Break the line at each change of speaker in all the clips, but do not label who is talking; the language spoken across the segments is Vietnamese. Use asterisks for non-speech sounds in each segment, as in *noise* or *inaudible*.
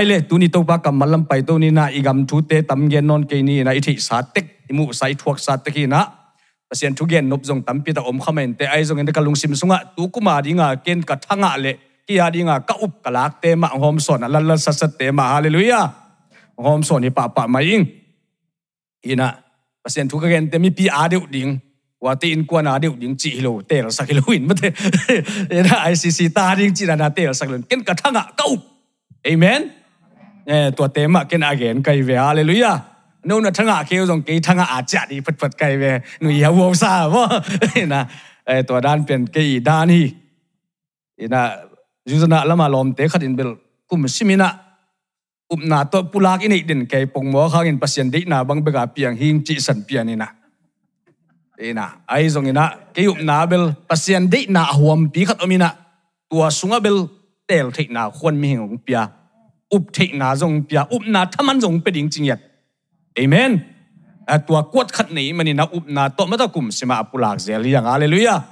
kai le tu ni to pa kam malam pai to ni na igam thu te tam gen non ke ni na i thi sa tek imu sai thuak sa te ki na pasien thu gen nop jong tam pi ta om khamen te ai jong en ka lung sim sunga tu kuma dinga ken ka thanga le ki ya dinga ka up kalak te ma hom son la la sa sa te ma hallelujah hom son ni pa pa ma ing ina pasien thu ka gen te mi pi a deu ding wa te in kwa na deu ding chi lo te la sa ki lo in ma te ina ICC ta ding chi na na te la sa ken ka thanga ka up amen เออตัวเต็มอะเกนอาเกนไกเวฮาเลลูยานู่นทั้งอาเคียวตรงกีทั้งอาจะดีพัดพัดไกเวหนุ่ยาวซาบ่นะเออตัวด้านเป็นกีด้านฮีนะยูซนะละมาลอมเตขัดอินเบลกุมซิมินะอุปนาตัวปุลากอินอีดินไกปงหมอข้างอินปัสยันดีนาบังเบกาเปียงหิงจิสันเปียนี่นะเอนะไอซงอินะกีอุปนาเบลปัสยันดีนาหวมปีขัดอมินะตัวสุงเบลเตลทินาควรมีหงเปีย up thế na zong bia up na tham thaman zong pe ding nhật amen. À, tua kwat khat nei mani na up na to mata kum sima apulak zel liang, à alleluia.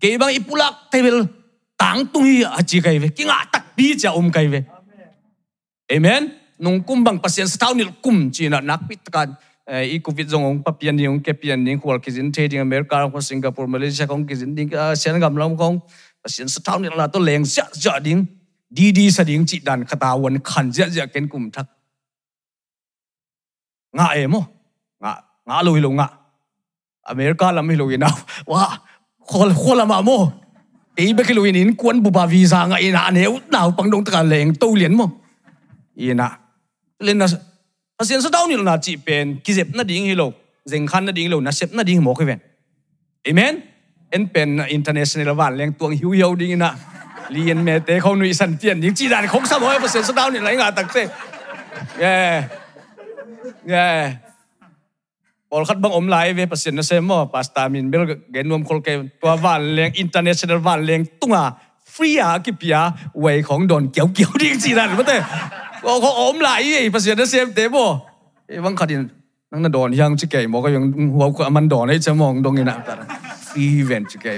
ke bang ipulak tebel tang tung hi a chi kai ve kinga tak pi cha um kai ve amen. Nung kum bang pasien stau nil kum chi na nak pit kan i covid à, zong ong papian ni ong kepian pian ni khwal kizin the ding america ko singapore malaysia kong kizin ding sian gam lam kong pasien stau nil la to leng sia ja ding đi đi sa ding chi dan khata wan khan dễ dễ ken kum thak nga e mo nga nga lo lo nga america lam hi lo ina wa khol khol ma mo e be ke lo in kwan bu ba visa nga ina ne u nào pang dong ta leng to lien mo ina lên na asien sa daw ni na chi pen kizep na ding hi lo zeng khan na ding lo na sep na ding mo ke ven amen. En pen international van leng tuang hiu hiu ding na 李岩咩地可女神店，你既然空手我也不谁知道你来啊，特色，耶耶，我看帮我们来为不是那什么，巴斯达明没有给我们 call 给多万连 international 万连东啊，free 啊，给别啊，为ของดอนเกี่ยวเกี่ยวดิ่งจีนันไม่ได้我我我们来耶，不是那什么地不，วังขัดินนั่นดอนยังจิเกยมก็ยังหัวมันดอนให้จะมองตรงนี้นะแต่ฟรีเวนจิเกย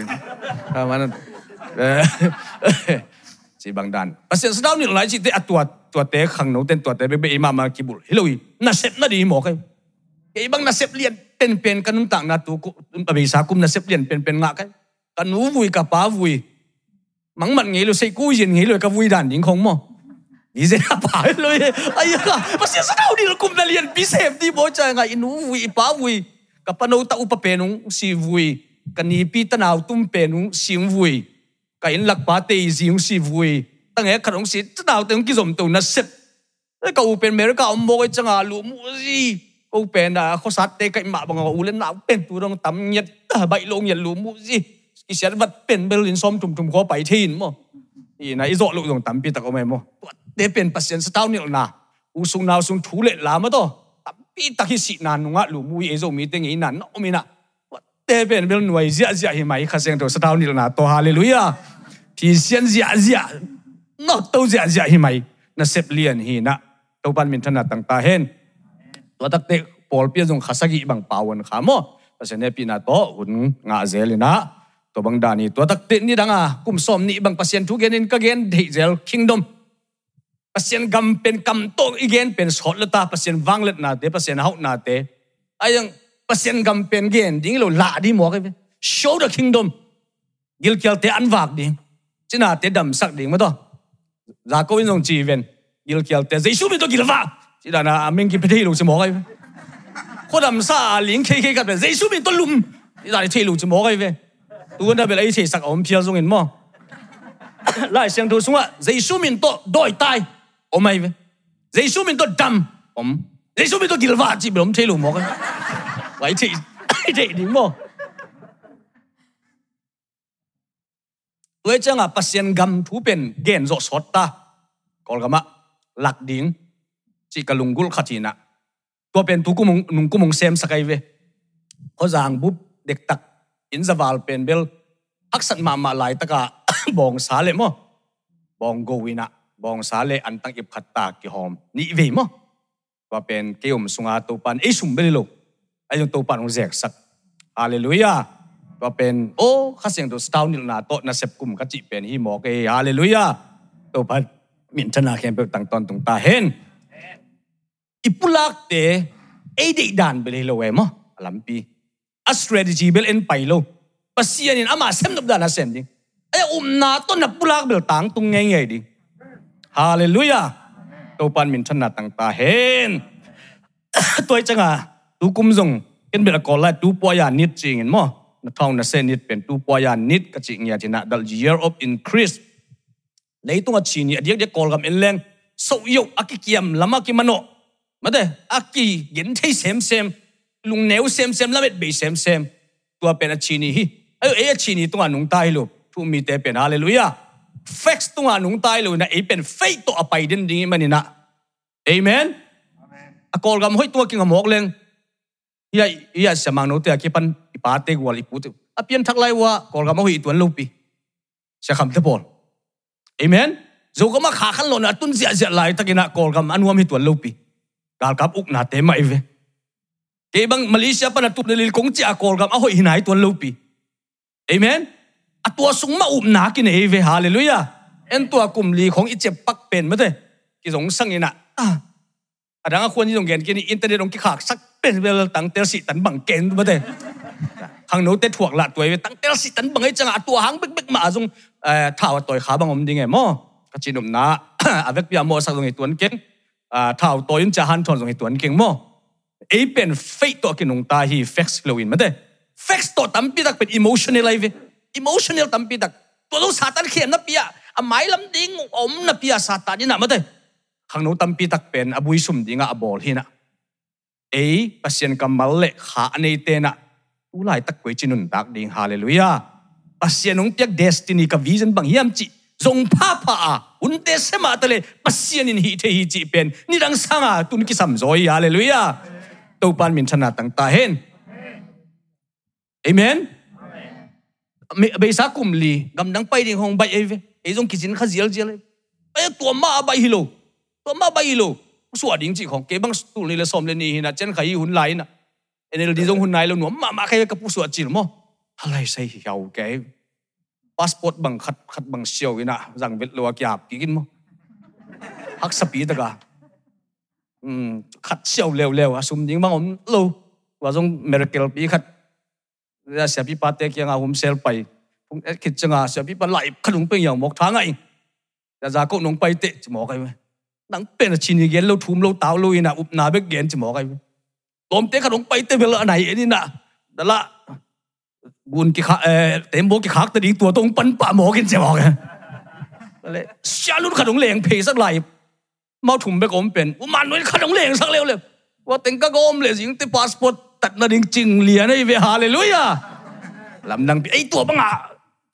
ประมาณนั้น *laughs* chỉ bằng đàn. Và sẽ sao ni lại chỉ te atua tua te khang no ten tua te be imam ma kibul hiloi na sep na di mo kai ke bang na sep lian pen pen kan tang na tu ku be sa kum na sep lian pen pen nga kai kanu vui ka pa vui mang man ngi lo sei ku yin ngi lo ka vui dan ding khong mo ni se na pa lo ai ya pa se sa ni kum na lian bi sep di bo cha nga inu vui pa vui ka pa no ta u pa penung si vui kanipi tanaw tum penung sim vui cái in lạc ba tê gì ông si vui tăng nghe khẩn ông si tất nào tiếng kia dòng tàu nó sếp cái cầu bên mấy cái ông mua cái chăng à lũ mua gì? Cầu bên à khó sát tê cái mạ bằng ngầu lên nào bên tu đông tắm nhiệt bậy lông nhiệt lũ mua gì? Cái xe vật bên bên lên xóm trùng trùng khó bảy thiên mà thì này dọ lũ dòng tắm bị tao mày mà để bên patient tao nhiều na u sung nào sung thú lệ làm mà to. Bị tao khi xịn nàn ngã lũ mua ấy rồi mi tiếng ấy nàn nó mi nà, để bên bên nuôi dịa dịa thì mày khá xem đồ tao nhiều na to. Hallelujah! Thì xiên dạ dạ nó tâu dạ dạ hi mày. Na sep liền hi na tâu ban min thana tang ta hen to tak te pol pia jong khasagi bang pawon khamo pasen ne pina to un nga zelina to bang dani to tak te ni danga kum som ni bang pasien thu genin ka gen dei zel kingdom. Pasien gam pen kam to igen pen sot lata pasien wanglet na te pasien haut na te ayang pasien gam pen gen ding lo la di mo ke show the kingdom. Gil kyal te an wak ding chỉ là tế đầm sắc đỉnh mà to giá cô in dòng chỉ về gil kiel tế giấy số mình tôi gil va chỉ là là mình kịp thấy lục chỉ mỏ cái cô đầm sa à, liền kê kê gặp về giấy số mình tôi lùm. Chỉ là thấy lục chỉ mỏ cái về. Tôi vẫn na bị lấy thấy sắc ông phiêu dùng in mỏ *coughs* lại xem tôi xuống ạ. Giấy số mình tôi đôi tai. Ông mày về? Giấy số mình tôi đầm. Ông giấy số mình tôi gil va chỉ bị ông thấy lục mỏ cái vậy thì *coughs* thì เลยจังอะปอร์เซนกำทูเป็นเกนโจสดตากอลกมะหลักดิ่งจิกลุงกุลขจีนะตัวเป็นทุกุมงนุงกุมงเซมสกายเวเขาจางบุบเด็กตักอินซาวาลเป็นเบลอักษรมามาหลายตะกะบองสาเลมอบองโกวินะบองสาเลอันตั้งอิบขัดตากิหอมนี่เวมอว่าเป็นเกี่ยมสุงาตูปันไอสุมเบลิโลไอจงตูปันของแจกสักอาเลลูยา งตัวสตาวนิลนาโตนะเซบกุมกัจิเป็นฮิโมเกฮาเลลูยาตัวพัน min thana khem pe tang ton tung ta hen ipulak te ei dei dan bel lo we mo alampi a strategy bel en pai lo pasian in ama sem nop dana sem ding ay um na to na pulak bel tang tung ngai ngai ding hallelujah to pan min thana tang ta hen toy changa tu kum zong ken bel ko la tu po ya nit ching in mo na thong na se nit pen tu po ya nit ka ching ya tina dal year of increase lấy tung chi ni adiak de kol gam en leng so yo akikiam lama ki mano mate aki gen thei sem sem lung neu sem sem lamet be sem sem tua pen chi ni hi ayo e chi ni tunga nung tai lo tu mi te pen hallelujah facts tunga nung tai lo na e pen faith to apai din ding manina amen a kol gam hoi tua ki ngamok leng iya iya samang no te aki pan ba te wa ipate gwal a pian thak lai wa, kol ga ma hui tuan lo pi sa kham te pol Amen. Zo ga ma kha khan lo na tun zia zia lai takina kol ga ma anuam hi tuan lo pi Kal kap uk na te mai ve Kaya bang Malaysia pa na tu tunalil kong cha kol ga ma hoi hinai tuan lo pi Amen. a tua sung ma maum na kina ve Hallelujah. En tua kum li khong i itse pak pen ma te ki zong sang ina. Ah. Ada nga kwan yung gen ki ni internet ong kikak sak pen vel tang ter si tan bang ken ma te hàng nấu tết thuộc lạt tuổi tăng tết sĩ tấn bằng ấy chẳng hạn tua hàng bích bích mà dùng thảo tuổi khá bằng ông đi nghe mò các chị nụm ná à vết bia mò sang dùng tuấn kiến à thảo tuổi cha han thon dùng tuấn kiến mò ấy bên fake tổ kiến ông ta hi flex lewin mà đây flex tổ tấm bi đặc biệt emotional life emotional tấm bi đặc tổ lúc sát tan khiêm nó bia à mãi lắm đi ôm nó bia sát tan như nào mà đây hàng nấu tấm bi đặc bên à bùi sum đi ngã bol hi na ấy pasien cầm mal lệ khá anh ấy tên à tu lại tắc quấy chinun tak ding. Hallelujah. Pasien ong piak destiny ka vision bang yam chi. Zong pa pa a. Un te sema tale pasien in hi the hi chi pen. Ni dang sanga tun ki sam zoi. Hallelujah. To pan min chana tang ta hen. Amen. Me, be sa kum li. Gam dang pai ding hong bai e ve. E zong kitchen kha zial zial e to ma bai hi lo. To ma bai hi lo. Su ding chi khong. Ke bang tu ni le som le ni na chen khai hun lai na. en el dizong hun nai lo nu ma ma kai ka pu su achil mo halai sai hiau ke passport bang khat khat bang siau ina jang vet lo kya ki kin mo hak sapi ta ka um khat siau lew lew asum ding mang om lo wa jong miracle pi khat ra sia pi pate ki nga hum sel pai pung et kit changa sia pi pa lai khalung pe yang mok tha ngai ra ja ko nong pai te chmo kai nang pen chini gen lo thum lo taw lo ina up na bek gen chmo kai tôm té khát ông bay té về lỡ này ấy nè đó là buồn cái khác tém bố cái khác tới đi tua tôi ông bắn bạ mỏ cái gì vậy lại xa luôn khát ông lèng phê sắc lại mau thùng bé ông bền ông man nói khát ông lèng sắc leo leo ว่าแต่งก็อมเลยสิงที่พาสปอร์ตตัดนาดิ่งจริงเลียนไอ้เวหาเลยลุยอะลำดังไอ้ตัวบังอะ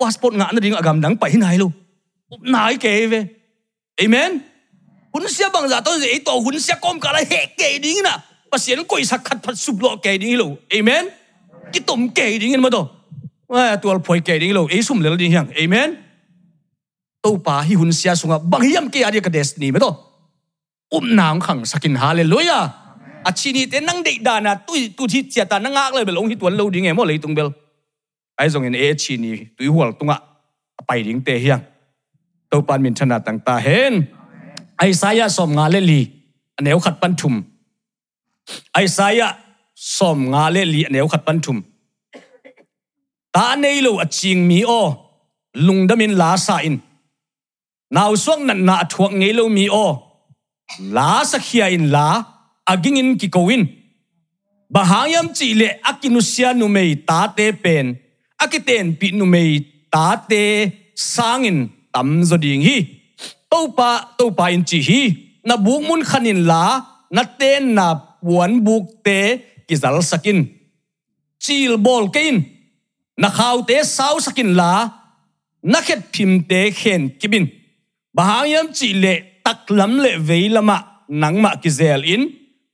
พาสปอร์ตงานนาดิ่งอะกำดังไปไหนลูกนายเกเวเอเมนหุ่นเสียบางจาต้องไอ้ตัวหุ่นเสียก้มกันอะไรเฮกเกดิ้งน่ะ na pasien koi sak khat phat sub lo ke ding lu amen. Ki tom ke ding in ma to wa tual phoi ke ding lo e sum le ding yang amen. To pa hi hun sia sunga bang hiam ke ari ka destiny me to um nang khang sakin hallelujah. A chini te nang dei da na tu tu thi chia ta nang ak le belong hi tuan lo ding e mo le tung bel ai zong in e chini tu hual tunga pai ding te hiang. To pan min thana tang ta hen ai saya som nga le li aneu khat pan thum ai saya à? som nga le li aneu khat pan thum. Ta nei lo a ching mi o, lung damin la sa in. Naw suang nan na thuak ngei lo mi o. La sa khia in la aging in ki kowin bahayam chi le akinusia nu mei ta te pen akiten pi nu mei ta te sangin tam zo ding hi. To pa to pa in chi hi. Na buk mun khanin la, na ten na puan buk te kizal sakin. Chil bol kein. Na khau te sau sakin la, na khet phim tế khen kibin. Bahayam chi lệ tak lam le vei lama nangma ki zel in.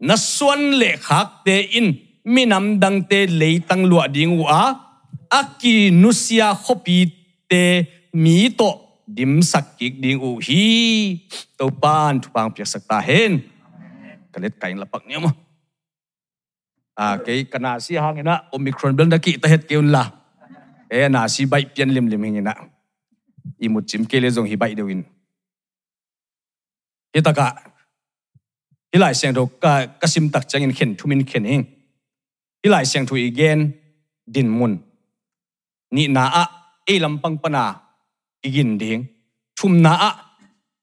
Na suan lệ khắc tế in. Mi minam dang te le tang lua ding wa aki nusia khopi tế mi to dim sak kik ding u hi. To pan thu pang pyak sak ta hen cái lết cảnh là bậc nhau mà. À ừ. cái cái nào si na omicron bên đó kĩ ta hết kêu là. Ê na si bay pian lim lim hình na i một chim kê lê dùng hi bay đều in hi ta cả. Hi khen thu min khen hình. Hi lại xem igen din mun ni na a e lam pang pana igin ding thum na a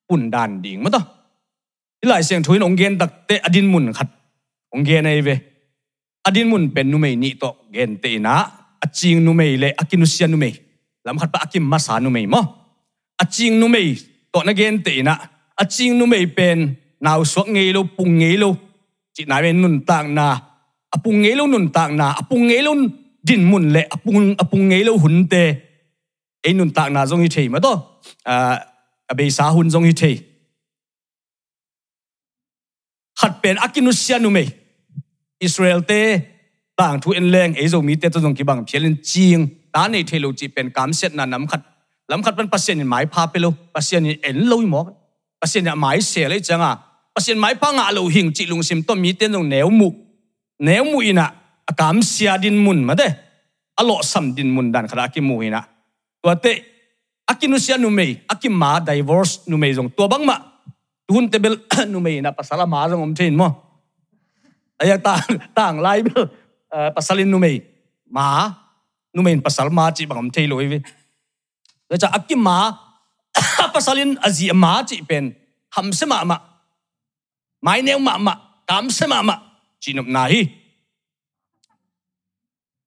pun dan ding mà đó ที่หลายเสียงถุยองเกนตักเตอดินมุนขัดองเกนไอเวอดินมุนเป็นนุเมนี่ตัวเกนเตนะอจิงนุเมเลยอากินุเซียนุเมลำขัดปะอากิมมาสานุเมมออจิงนุเมตัวนักเกนเตนะอจิงนุเมเป็นนาวสวกเงลูปุงเงลูจินายเป็นนุนต่างนาอปุงเงลูนุนต่างนาอปุงเงลูดินมุนเลยอปุงอปุงเงลูหุนเตไอนุนต่างนาจงฮิเทมาตัวอ่าอเบสาหุนจงฮิเท ขัดเป็นอากินุเซียนุเมอิสราเอลเตต่างทุเอ็นแรงเอโซมีเตตุงกิบังเพียนจีงตาในเทโลจีเป็นการเซตนั้น้ำขัดลำขัดเป็นปัสเซียนหมายพาไปโลปัสเซียนเอ็นโลยหมอกปัสเซียนหมายเสียเลยจังอะปัสเซียนหมายพังอะโลหิงจิลุงซิมต้นมีเตตุงแนวมุกแนวมุอินะอากามเสียดินมุนมาเด้อโลสัมดินมุนดันขณะกิมูอินะตัวเตอากินุเซียนุเมอากิมาดิวอร์สนุเมจงตัวบังมา hun te bel nu mai na pasala ma zong om thin mo aya ta tang lai bel pasalin nu mai ma nu mai pasal ma chi bang om thei loi ve la cha akim ma pasalin azi ma chi pen ham se ma ma mai neu ma ma kam se ma ma chi nop na hi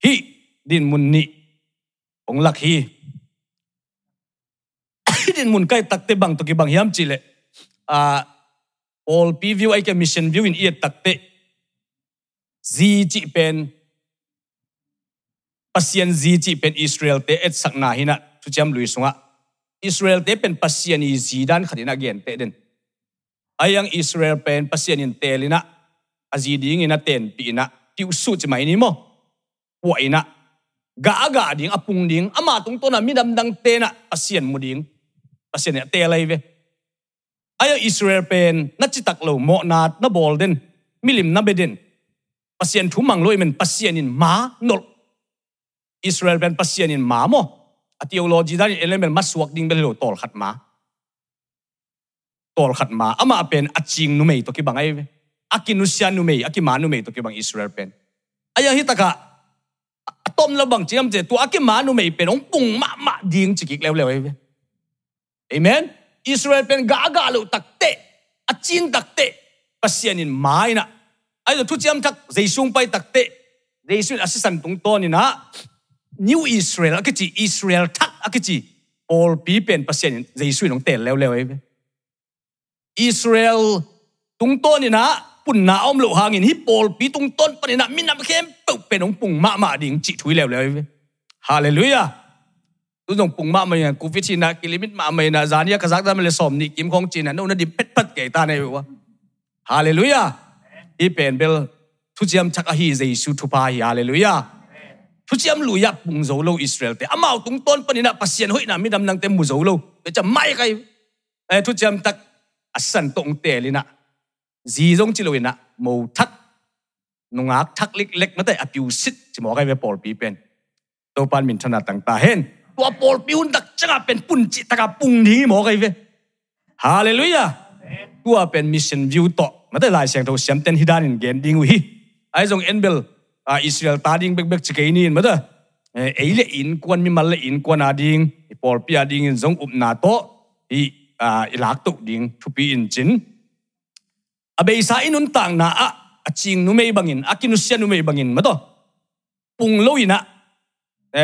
hi din mun ni ong lak hi din mun kai takte bang to ki bang hiam chi le À, all p view ai cái mission view in iet tak te zi chi pen pasien zi chi pen israel te et sak na hina chu cham lui sunga israel te pen pasien i zi dan khadina gen te den ayang israel pen pasien in telina azi ding ina ten pi na tiu su chi mai ni mo wa ina ga ga ding apung ding ama tung to na midam dang te na pasien mu ding pasien te lai ve ไอ้อิสราเอลเป็นนัจิตักเหลวโมนาดนบอลเดนมิลิมนบเดนปัสเซียนทุมังลอยมันปัสเซียนินมานลอิสราเอลเป็นปัสเซียนินมาโมอติโอโลจีด้านเอเลเมนมัสวกดิ้งเป็นโลตอลขัดมาตอลขัดมาอามาเป็นอจิงนุเมยตกิบังไออากินุสยานุเมยอากิมานุเมยตกิบังอิสราเอลเป็นอายะฮิตะกะต้มระบังเจียมเจตัวอากิมานุเมยเป็นองปุ่งมามาดิ้งจิกิกแล้วแล้วไอเอเมน Israel pen ga ga lo tak te a chin tak te pasian in mai na ai thu chiam thak jaisung pai tak te jaisun asisan tung ton na. new Israel akichi, Israel thak akichi. All pi pen pasian in jaisun ong te leo leo ai Israel tung ton ina pun na om lo hangin hi pol pi tung ton pan ina min na khem pe pen ong pung ma ma ding chi thui leo lew e. hallelujah. ตุนงปุงมาเมียกูฟิชินะกิลิมิตมาเมียนะจานี้กษักดามเลยสมนี่กิมของจีนนะนู่นดิเป็ดพัดเกตาในวะฮาเลลูยาอีเป็นเบลทุจิมชักอฮีเจสุทุพายฮาเลลูยาทุจิมลุยาปุงโจโลอิสราเอลเตอามาตุงต้นปนินะปัสเซียนหุยนามิดำนังเตมุโจโลจะไม่ใครเอทุจิมตักอสันตงเตลินะจีจงจิโลวินะโมทักนงอักทักเล็กๆนั่นแต่อภิวสิตจิมอกไกเวปอลปีเป็นตัวปานมินถนัต่างตาเห็น ตัวปอลปิวนตักจังเป็นปุ่นจิตกาปุ่งนี้หมอไกเวฮาเลลูยาตัวเป็นมิชชั่นวิวต่อมาแต่หลายเสียงตัวเสียงเต้นฮิดานินเกนดิงวิไอ้ทรงเอ็นเบลอ่าอิสราเอลตาดิงเบกเบกจิเกนินมาแต่เอเลอินกวนมิมาเลอินกวนอาดิงปอลปิอาดิงอินทรงอุปนาโตอีอ่าอิลักตุดิงทุปีอินจินอเบซาอินุนต่างนาอะจิงนุเมยบังอินอากินุเซียนุเมยบังอินมาต่อปุ่งโลอินะเอ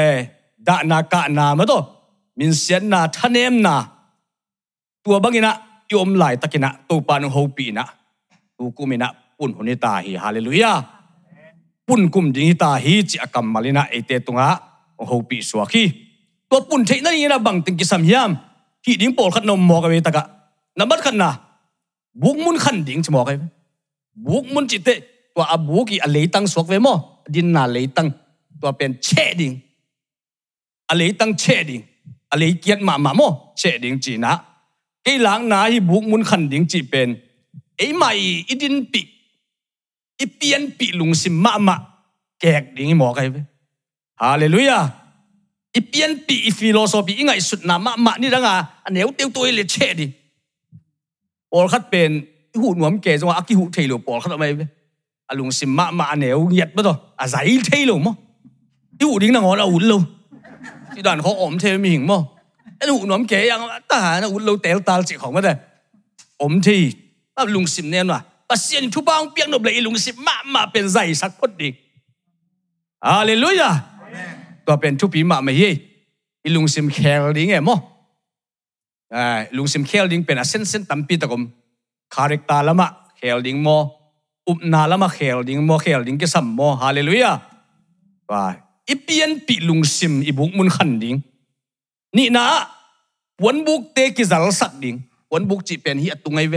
ดานากะนามะโตมินเสียนนาทะเนมนาตัวบังอินะยอมหลายตะกินะตัวปานุโฮปีนะตูกุมินะปุ่นหุนิตาฮีฮาเลลูยาปุ่นกุมดิงิตาฮีจิอกัมมาลินะเอเตตุงะโฮปีสวากีตัวปุ่นเทนั่นนี่นะบังติงกิสัมยามฮีดิ้งโปลขนมมอกเวตะกะนับบัดขันนะบุกมุนขันดิ้งชมอกเวบุกมุนจิตเตตัวอบุกีอเลตังสวกเวมอดินนาเลตังตัวเป็นเชดิ้ง à lấy tăng che đình à lấy kiện mà mà mô che đình chỉ na. Cái láng na hi buộc muốn khăn đình chỉ bền ấy mày ít đến bị ít biến bị lùng xin mà mà kẹt đình mò cái vậy hallelujah ít biến bị philosophy ngay sụt nà mà mà ni rằng à nếu tiêu tôi là che đi bỏ khát bền hụt nuông kẹt rồi à cái hụt thầy lộ bỏ khát mày vậy à lùng xin mà mà nếu nhiệt bất rồi à giải thầy lộ mò cái hụt đình nào ngó là hụt lâu ที่ด่านเขาอมเทมีหิ่งมั่么？一路谂几样，得闲啊，我老掉到食行乜嘢？暗车，啊ลตาจิของมันเลยอมทีป้าลุงสิมเนี่ยน่ะป้าเซียนทุบ้างเปียงนบเลยลุงสิบมามาเป็นใจสักคนดีอาเลลูยาตัวเป็นทุปีมาไม่ยี่ลุงสิมแคลดิ้งเอ๋มอ้ลุงสิมแคลดิ้งเป็นอาเซนเซนตัมปีตะกมคาแรกตาละมะแคลดิ้งมั่งอุปนาละมะแคลดิ้งมั่งแคลดิ้งก็สัมมั่งฮาเลลูยาว่า อีเปียนปีลุงซิมอีบุกมุนขันดิ้งนี่นะวันบุกเตกิจัลสักดิ้งวันบุกจีเป็นฮีตุงไงเว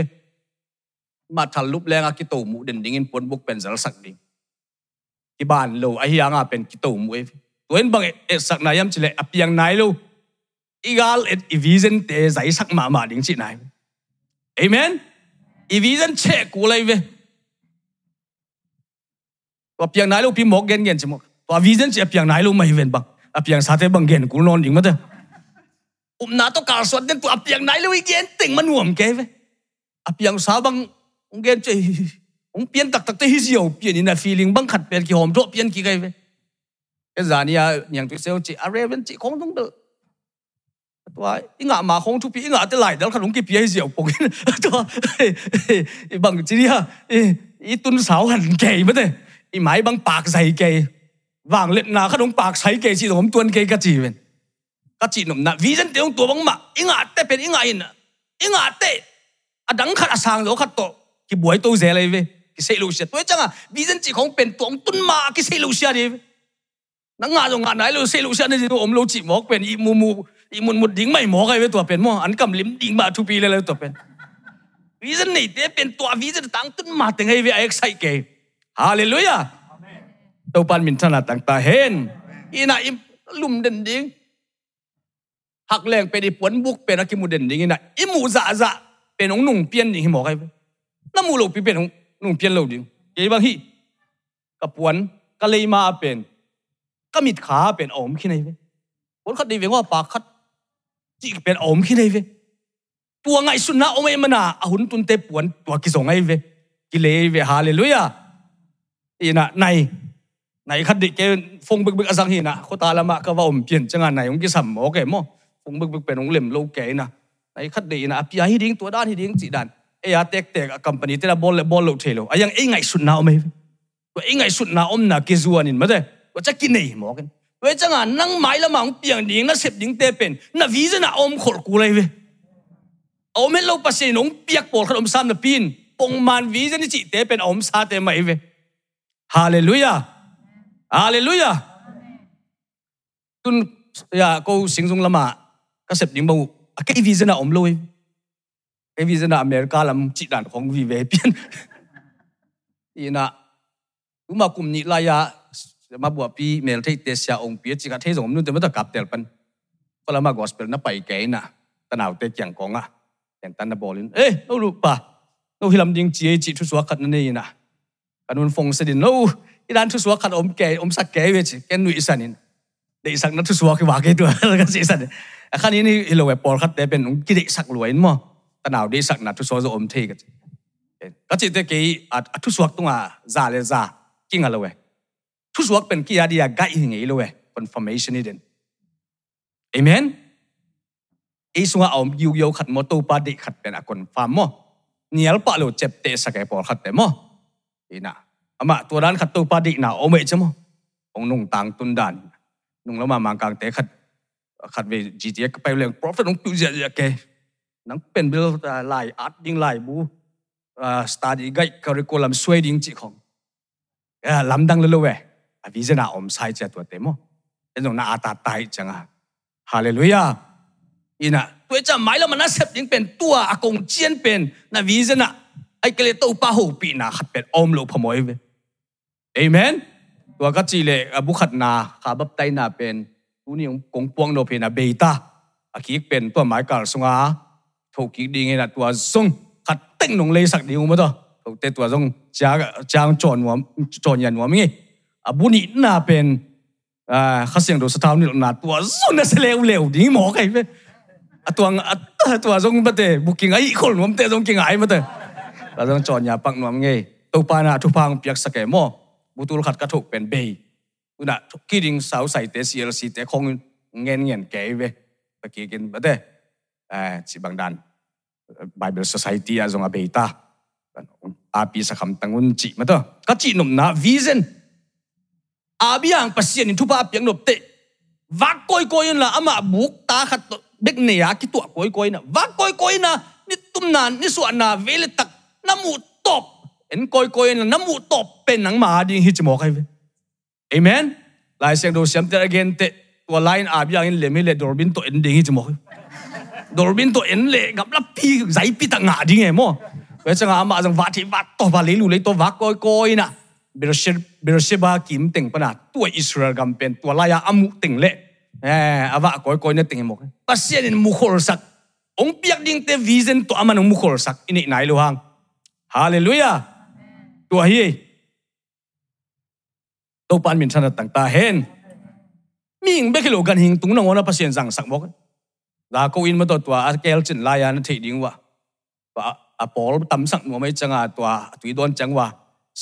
มาทัลลุบแรงอากิโตมูเด่นดิ้งอินวันบุกเป็นจัลสักดิ้งกีบ้านโลไอฮียางอาเป็นกิโตมูเอฟตัวเองบังเอสักนายมจิเลอปียงนายโลอีกาลเอ็ดอีวิเซนเตใจสักมามาดิ้งจีนายเอเมนอีวิเซนเชกูเลยเวว่าเพียงนายโลพี่หมอกเงินเงินจิมอก chimo to vision chỉ apiang nai lo mai ven bang apiang à, sa te bang gen ku non ding ma te um na to kar sot den to apiang nai lo gen ting man nuam ke ve apiang à, sa bang gen che ông biến tắc tắc tới hi diệu biến in a feeling băng khát biến ki hom drop biến ki gai ve cái giờ nia những cái sao à, chị à reven chị không đúng được. Tôi ý ngã mà không chụp, ý ngã tới lại đó không cái bia rượu bụng tôi bằng chỉ à ý tuân sáu hành kỳ mất thế ý máy bằng bạc dày kỳ วางเล็ดนาขนมปากใช้เกจิแต่ผมตวนเกจิกะจีเป็นกะจีหนุ่มนะวิจันเตียงตัวบังมาอิงอาเตเป็นอิงอาอินอิงอาเตอดังขัดอสางโลขัดโตกิบวยตัวเจเลยเวกิเซลูเซียตัวจังอะวิจันจีของเป็นตัวตุนมากิเซลูเซียดินังงานตรงงานไหนเราเซลูเซียนี่ตัวผมโลจิหมอกเป็นอีมูมูอีมุนมุดดิ้งไม่หมอกใครเวตัวเป็นมั่ออันกำลิมดิ้งมาทุปีเลยเลยตัวเป็นวิจันนี่เตเป็นตัววิจันตั้งตุนมาแต่ไงเวไอ็กส่เกฮาเลลูยา จังงานไหนองกิสัมโอเคมั้งฟงบึกบึกเป็นองเล่มโลเกนะในขัดดีนะพี่ให้ดิ้งตัวด้านให้ดิ้งจีดันเอ้ยเตกเตกกัมปานีเตละบอลบอลโลเทโลไอ้ยังไ này khát đi cái phong bực bực sang hina cô ta làm cơ vào biển chẳng hạn này ông cái sầm mỏ cái mỏ, phong bực bực bên ông lem lâu cái na này khát đi na à, pia hi ding tuổi đan hi ding chỉ đàn. Ai à tek tek a company tela bol bol lâu thề lo ai à, yang ai ngày sụt nào ôm ấy. Tôi ai ngày sụt nào ông na kia zuan in mà thế tôi chắc kinh này mỏ cái với chẳng hạn năng mãi là ông biển đi nó xếp đỉnh tê pen na ví dụ na ông khổ cú lấy về. Ôm hết lâu pasien ông biếc bol khát ông sam na pin. Pong man ví dụ ni chỉ tê pen ôm sa mày Hallelujah. Hallelujah. Tun ya ko sing dung lama ka sep ding bang à, cái vision na om lôi. Cái vision na America làm chỉ đàn không vì về biên. Ina cũng mà cùng nhị lai ya mà bùa pi mel thấy tế xa ông biết chỉ cả thấy giống như thế mà ta gặp tiền pan. Có là mà gospel nó bay cái na ta nào tế chẳng có ngà. Tiền tan nó bolin. Ê, đâu lụp pa. Đâu hi làm ding chỉ chỉ chút xóa cắt nên ina. Kanun phong sẽ đi lâu. อิรันทุสวะขันอมแก่อมสักแก่เวชแกนุอิสันินเดอิสักนัทุสวะคือวาเกตัวแล้วก็สิสันขันนี้นี่ฮิโลเวปอลขัดเดเป็นกิเดสักรวยมั้งตะหนาวเดสักนัทุสวะจะอมเทกันก็จิตเกีอัทุสวะตัวจ่าเลยจ่ากิ่งอะไรเวทุสวะเป็นกิยาดียาไกหิงอีโลเว confirmation นี่เด่นเอเมนอีสุงาอมยิวโยขัดมอตูปาดิขัดเป็นอานฟามมอเนียลปะโลเจ็บเตะสักายปอลขัดเตมออีน่ะ อามาตัวด้านขัดตัวปาดิหนาโอเมชมั้งองนุ่งต่างตุนดันนุ่งแล้วมามางกางเตะขัดขัดเวจีเจก็ไปเรื่องโปรเฟตนุ่งตุเจียเกนังเป็นเบลลายอาร์ตยิงลายบูสตาร์ดิไกคาริโคลัมสวยดิงจีของเออลำดังเลยเว้ยวิจนาอมไซเจตัวเต็มแต่ตรงน่าอาตาตายจังอะฮาเลลูยาอีน่ะตัวจะไม่แล้วมันน่าเซฟยิงเป็นตัวอากงเจียนเป็นน่ะวิจนาไอ้เกลโตัวป้าหูปีน่ะขัดเป็นอมโลพมอยเว้ย เอเมนตัวก็จีเลอบุขัดนาขาบับไตนาเป็นทุนี้กงปวงโนเพนาเบต้าอาคีกเป็นตัวหมายการสงาถูกกิดีไงนะตัวซงขัดเต็งลงเลยสักดีงูมาตัวถูกเตตัวซงจางจางจอนหัวจอนยันหัวมีอบุนีนาเป็นอ่าขาเสียงดูสตานนี่นาตัวซงนั่นเลวเลวดีหมอไก่เปตัวตัวซงมาเตบุกิงไอ้คนหัวมเตซงกิงไอ้มาเตแล้วซงจอนยาปังหนวมไงตัวปานาทุพังเปียกสเกมอะ tua khat ka thuk pen be. Sau sai te CLC te khong ngen ngen ke ve. Pa ki à chỉ bang đàn Bible Society a zong a beta api sa kham tangun chi ma to ka chi nom na vision. Abiang pasien in thupa piang nop te. Va koi koi la ama buk ta khat bek ne ya ki tu koi koi na. Va koi koi na, ni tum na, ni su na vele tak. Na mu en koi koi na namu top pen nang ma ding hi chmo kai amen. Lai seng do siam te again te wa line ab yang in le le dorbin to en ding hi chmo dorbin to en le gap la pi zai pi ta nga ding e mo ve changa ama jang va thi va to va le lu le to va koi koi na Beersheba Beersheba kim ting pana tu Israel gam pen tu la ya amu teng le eh ava koi koi na teng mo pasien in mu khol sak ong piak ding te vision to aman mu khol sak ini nai lu hang hallelujah. ตัวฮีตกปานมินชนะต่างตาเห็นมีงเบกิโลกันหิงตุงนงวนาพเศษสังสังบอกลาโกอินมาตัวตัวอาเกลจินลายานาทีดิงวะว่าอาปอลตั้มสังหนัวไม่จังอาตัวตุยดอนจังวะ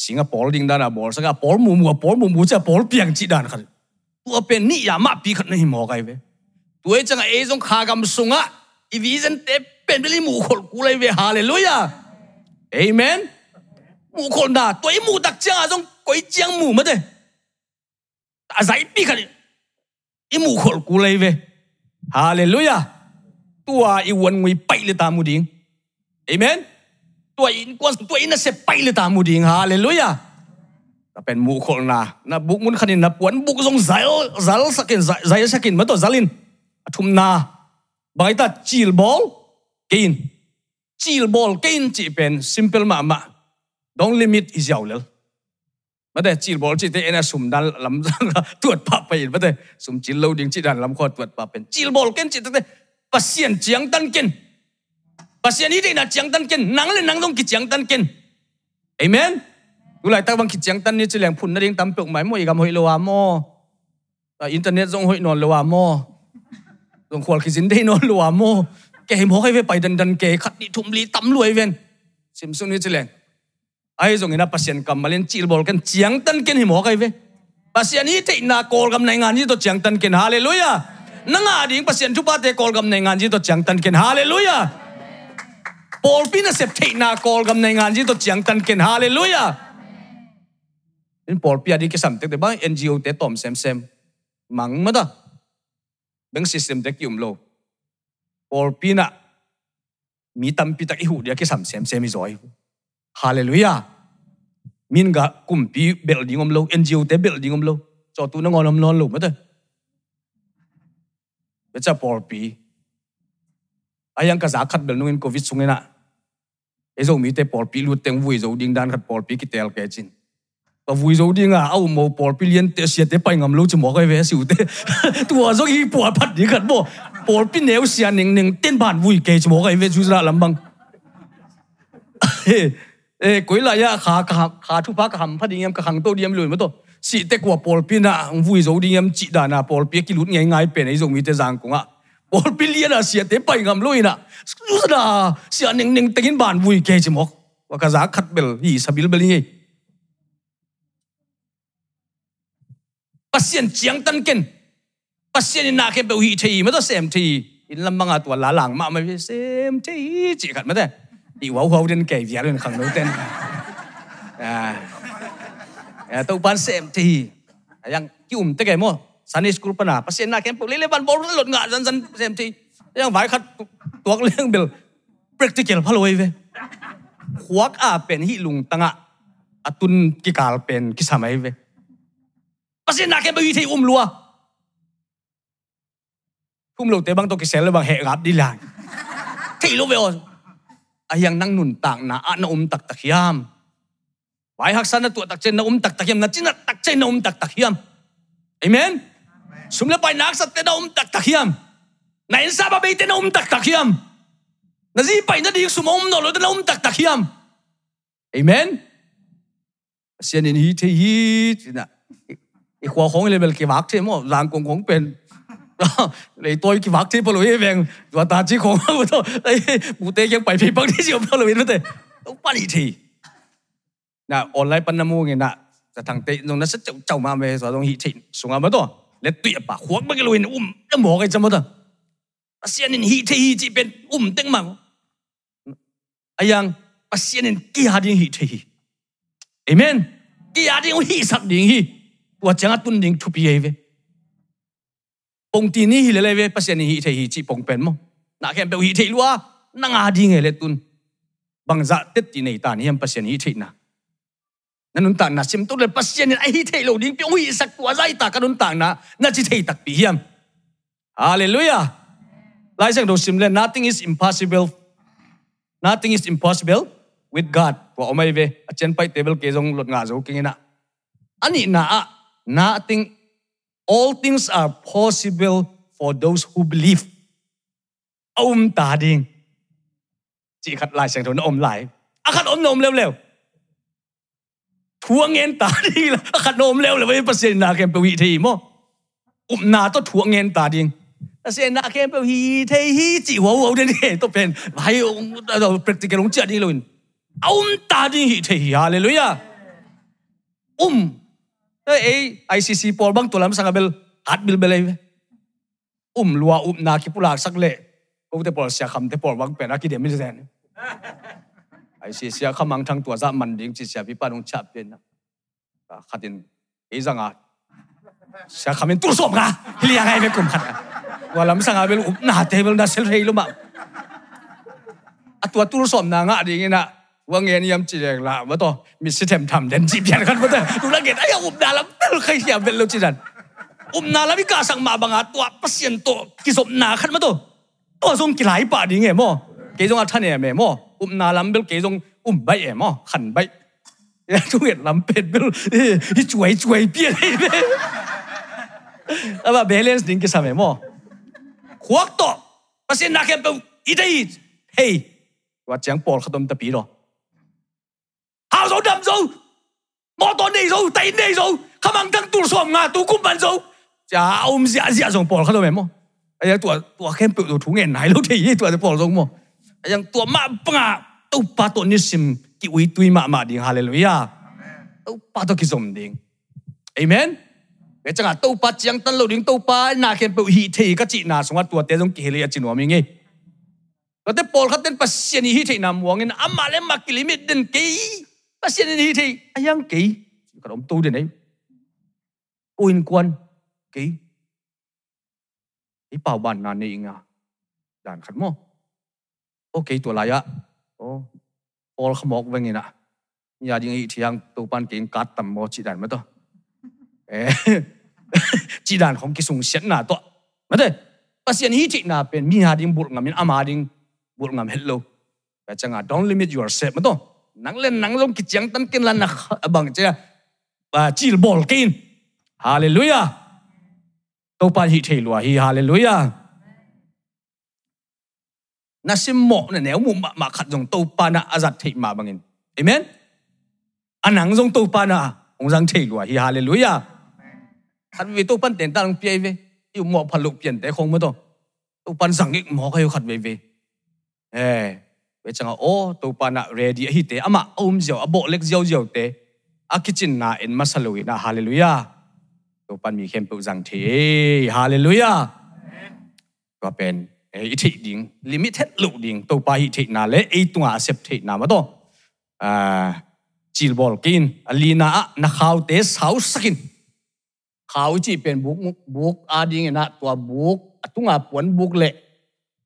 สิงคโปอลดิงดานาบอลสังอาปอลมูมูอปอลมูมูจะปอลเปียงจีดานขันตัวเป็นนี่ยามาปีขันในหมอไกเวตัวจังอาเอซงขากำสุงะอีวิเซนเตเป็นเรื่องมูขลกูเลยเวฮาเลลูยาเอเมน mù khổn đà tuổi mù đặc trang à quấy trang mù mất đấy đã giải bi khẩn ý mù khổn cú lấy về hallelujah. Tua i quân ngui bay lên ta mù điên amen. Tua in quan tua in sẽ bay lên ta mù hallelujah. Ta pen mù khổn là na bụng muốn khẩn na quấn bụng dông giải giải sakin giải giải sakin mất tổ zalin. Thum na. Bài ta chill ball kein. Chill ball kein chỉ pen, simple mà mà นลำคอตรวจปะเป็นจีลบอลกินจีเตปัสเซียนเจียงตันกิน pasien ini na chiang tan ken nang le nang dong ki chiang tan ken amen tu lai tak bang ki chiang tan ni chilang phun na ding tam pek mai mo igam hoi lo wa mo internet zong hoi non lo wa mo dong khwal ki jin dei non lo wa mo ke him ho kai ve pai dan dan ke khat ni thum li tam luai ven sim sun ni chilang ai zong ina pasien kam malen chil bol kan chiang tan ken him cái kai ve pasien ít te na kol gam nai ngan gì to chiang tan ken hallelujah. Nanga ding à pasien thu bát te kol gam nai ngan gì to chiang tan ken hallelujah. Paul pina sep thấy na kol gam này ngan gì to chiang tan ken hallelujah. In Paul pia di ke sam te ba NGO te tom sem sem mang ma da à. beng system te kiếm lo Paul pina mi tam pi tak i hu dia ke sam sem sem i zoi hallelujah. Min ga kum pi building om lo NGO te building om lo. Cho tu na ngon om non lo ma da Becha por pi. Ayang ka zakat bel nungin covid sungena ezo mi te por pi lu teng vui zo ding dan khat por pi ki tel ke chin. Pa vui zo ding a, au mo por pi lien te sia te pai ngam lo chu mo kai ve siu te. *laughs* Tu a zo hi por phat di khat mo. Por pi neu sia ning ning ten ban vui ke chu mo kai ve chu ra lam bang. *laughs* ê cuối lại ya khá khá khá thu phá khám phát đi em cả tô đi em lùi mất to sĩ tết của Paul pin à vui dấu đi em chị đàn à Paul pin kí lút ngay ngay bên ấy dùng mi tê giang cũng ạ Paul pin liền à sĩ tết bảy ngầm lùi nè Sudah si aning ning tingin ban vui ke chimok. Waka zakat bel hi sabil bel ni. Pasien chiang tan ken. Pasien na ke bel hi thi ma to xem thi. In lam mga tua lá lang mà ma xem thi chỉ khat ma thế thì wow wow trên kể giá lên khẳng đấu tên. À. à ya tau ban sem ti. Yang à, kium te ke mo. Sunday school pana pasien à, na kem lele ban bol lot nga zan zan sem ti. Yang vai khat tuak leng bil practical phaloi ve. Khuak à, pen hi lung tanga atun ki kal pen ki samai ve. Pasien na kem bi thi um lua. Kum lo băng bang to xe sel bằng he gap đi lang. Thi lo về on ayang nang nun tak na ah, a na um tak tak hiam wai hak sana tu tak chen na um tak tak yam, na chin tak chen na um tak tak yam, amen sumla pai nak sat te na um tak tak yam, na in sa ba be te na um tak tak yam, na zi pai na dik sum um no lo te na um tak tak yam, amen? Sian in hi te hi na i khwa khong level ke wak te mo lang kong kong pen. 그러니까 또 이렇게 막제벌로 예뱅 왔다 지 공하고도 무대경 빨리 빨리 지금 바로 이러는데 빨리 지. 나 온라인 반나무에 나 thằng tị nó nó sẽ chậu chậu mà về rồi đồng hị thịnh xuống ngắm đó lẽ tuyệt bà huống bao cái lùi nó um nó mỏ cái chấm đó bác sĩ nên hị thị hị chỉ bên um tiếng mà ai yang bác sĩ nên kia điện hị thị amen kia điện hị sắp điện hị và chẳng tuân điện chụp gì về pong ti ni hile leve pasian hi the hi chi pong pen mo na khem pe hi the lua na nga ding le tun. Bang za tet ti nei ta ni hem pasien hi the na nanun ta na sim tu le pasian ai hi the lo ding pe hi sak tua zai ta kanun ta na na chi the tak pi hiam hallelujah. Lai sang do sim le nothing is impossible. Nothing is impossible with god. Wa omai ve a chen pai table ke jong lot nga zo kingena ani na a nothing all things are possible for those who believe ông ta điên chỉ khát lại sang thôi nó ôm lại à khát ôm nó ôm leo leo thua nghen ta đi là khát ôm leo là với bác sĩ na kem bị thì mo ôm na to thua nghen ta điên bác sĩ na kem bị thì hi chỉ wow wow đến thế to pen hay ông đâu practical ông chết đi luôn ông ta điên hi thì hallelujah um เอ้ยไอซีซีพอลบังตัวลำสังเบลฮัดบิลเบลเลยอุ้มลัวอุ้มนาคิปุลากสักเละกูเทโปอลเสียคำแต่ปอลบังเป็นอากิเดมิลเซนไอซีเสียขมังทางตัวซะมันดิ้งจิเสียพี่ปานงชับเป็นนะขัดินไอ้สังอาเสียคำเป็นตุสมกะเฮียังไงเป็นกลุ่มขัดว่าลำสังเบลอุ้มนาเทเบลนาเซลเรลุมะตัวตุสมนางะดิ้งนะ ว่าเงี้ยยำจีเรงละว่าต่อมีสิเทมทำเด่นจีเพียนกันว่าต่ดูแลเงี้ยไอ้ยังอุ้มนาแล้วใครเสียเป็นลูกจีนันอุ้มนาล้วมีกาสังมาบังอาตัวปัสยันตัวกิสมนาขันมาตัวตัวทรงกี่หลายป่าดีเงี้ยมั้งเกจงอาท่านเนี่ยมั้งมั้งอุ้มนาลำเบลเกจงอุ้มใบเอ๋มั้งขันใบทุกอย่างลำเป็ดเบลที่ช่วยช่วยเปี้ยเลยแล้วว่าเบลเลนส์ดิ้งกิสามมั้งขวักตัวปัสยันนาแค่เป็นอีเดียเฮ้ยว่าจังปอลขดมตะปีหรอ hào số đâm số mò to này số tay này số không ăn tăng tu sòm ngà tu cung bàn số chả ôm dạ dạ xong bỏ khát đâu mày mò ai yang tua tua khen biểu đồ thú nghẹn này lúc thì tua bỏ xong mò ai yang tua mạ banga tu pa tổ ni sim ki ui tui mạ mạ đi, hallelujah. Tu pa tổ ki som ding amen. Cái chẳng hạn tu pa chiang tân lâu ding tu pa na khen bự hi thì các chị na xong tua tế giống kỳ lệ chị nói mình nghe có thể bỏ khát tên pasien hi thì nam wangin amma le makilimit den đến bác sĩ đi thì à, anh yang kỹ còn ông tu đến đấy. Uin quân kỹ cái bảo bản là này ngà. Đàn khẩn mô. ok tuổi lại ạ. ô all không mọc vang nè nhà đi thì ăn tu ban kiến cắt tầm mô chị đàn mà to chị đàn không cái sùng sét nà to mà thế bác sĩ đi thì nà bên mi hà đi bụt ngắm min am hà đi bụt ngắm hello cái chẳng à don't limit yourself mà to nắng lên nắng lông kịch kichang tan kinh là nạc bằng chứ. Và chỉ bol kinh hallelujah. Tôi pa hi thei lua hi, hallelujah. Na sim mo này nếu mu ma ma khát dùng tôi pa na azat thei ma bangin amen. Anang jong to pa na ong jang thei lua hi, hallelujah. Khát vì tôi pan tiền ta pia về. U mọ mo lục tiền te không mo to tôi pan rằng ít mọ ka yu về về. Ve eh เวจังโอ้ตัวปานะ ready ฮิเตอามาอมเจียวอโบเล็กเจียวเจียวเตอาคิจินนาเอ็นมาสลุยนะฮาเลลูยาตัวปันมีเข้มปุจังทีฮาเลลูยาก็เป็นอิทิดิงลิมิเต็ดลุดิงตัวปาฮิทินาเลไอตัวอาเซปทินามาตัวอ่าจิลบอลกินลีนาอะนักข่าวเตสเฮาสกินข่าวจีเป็นบุกบุกอาดิงนะตัวบุกตุงอาปวนบุกเละ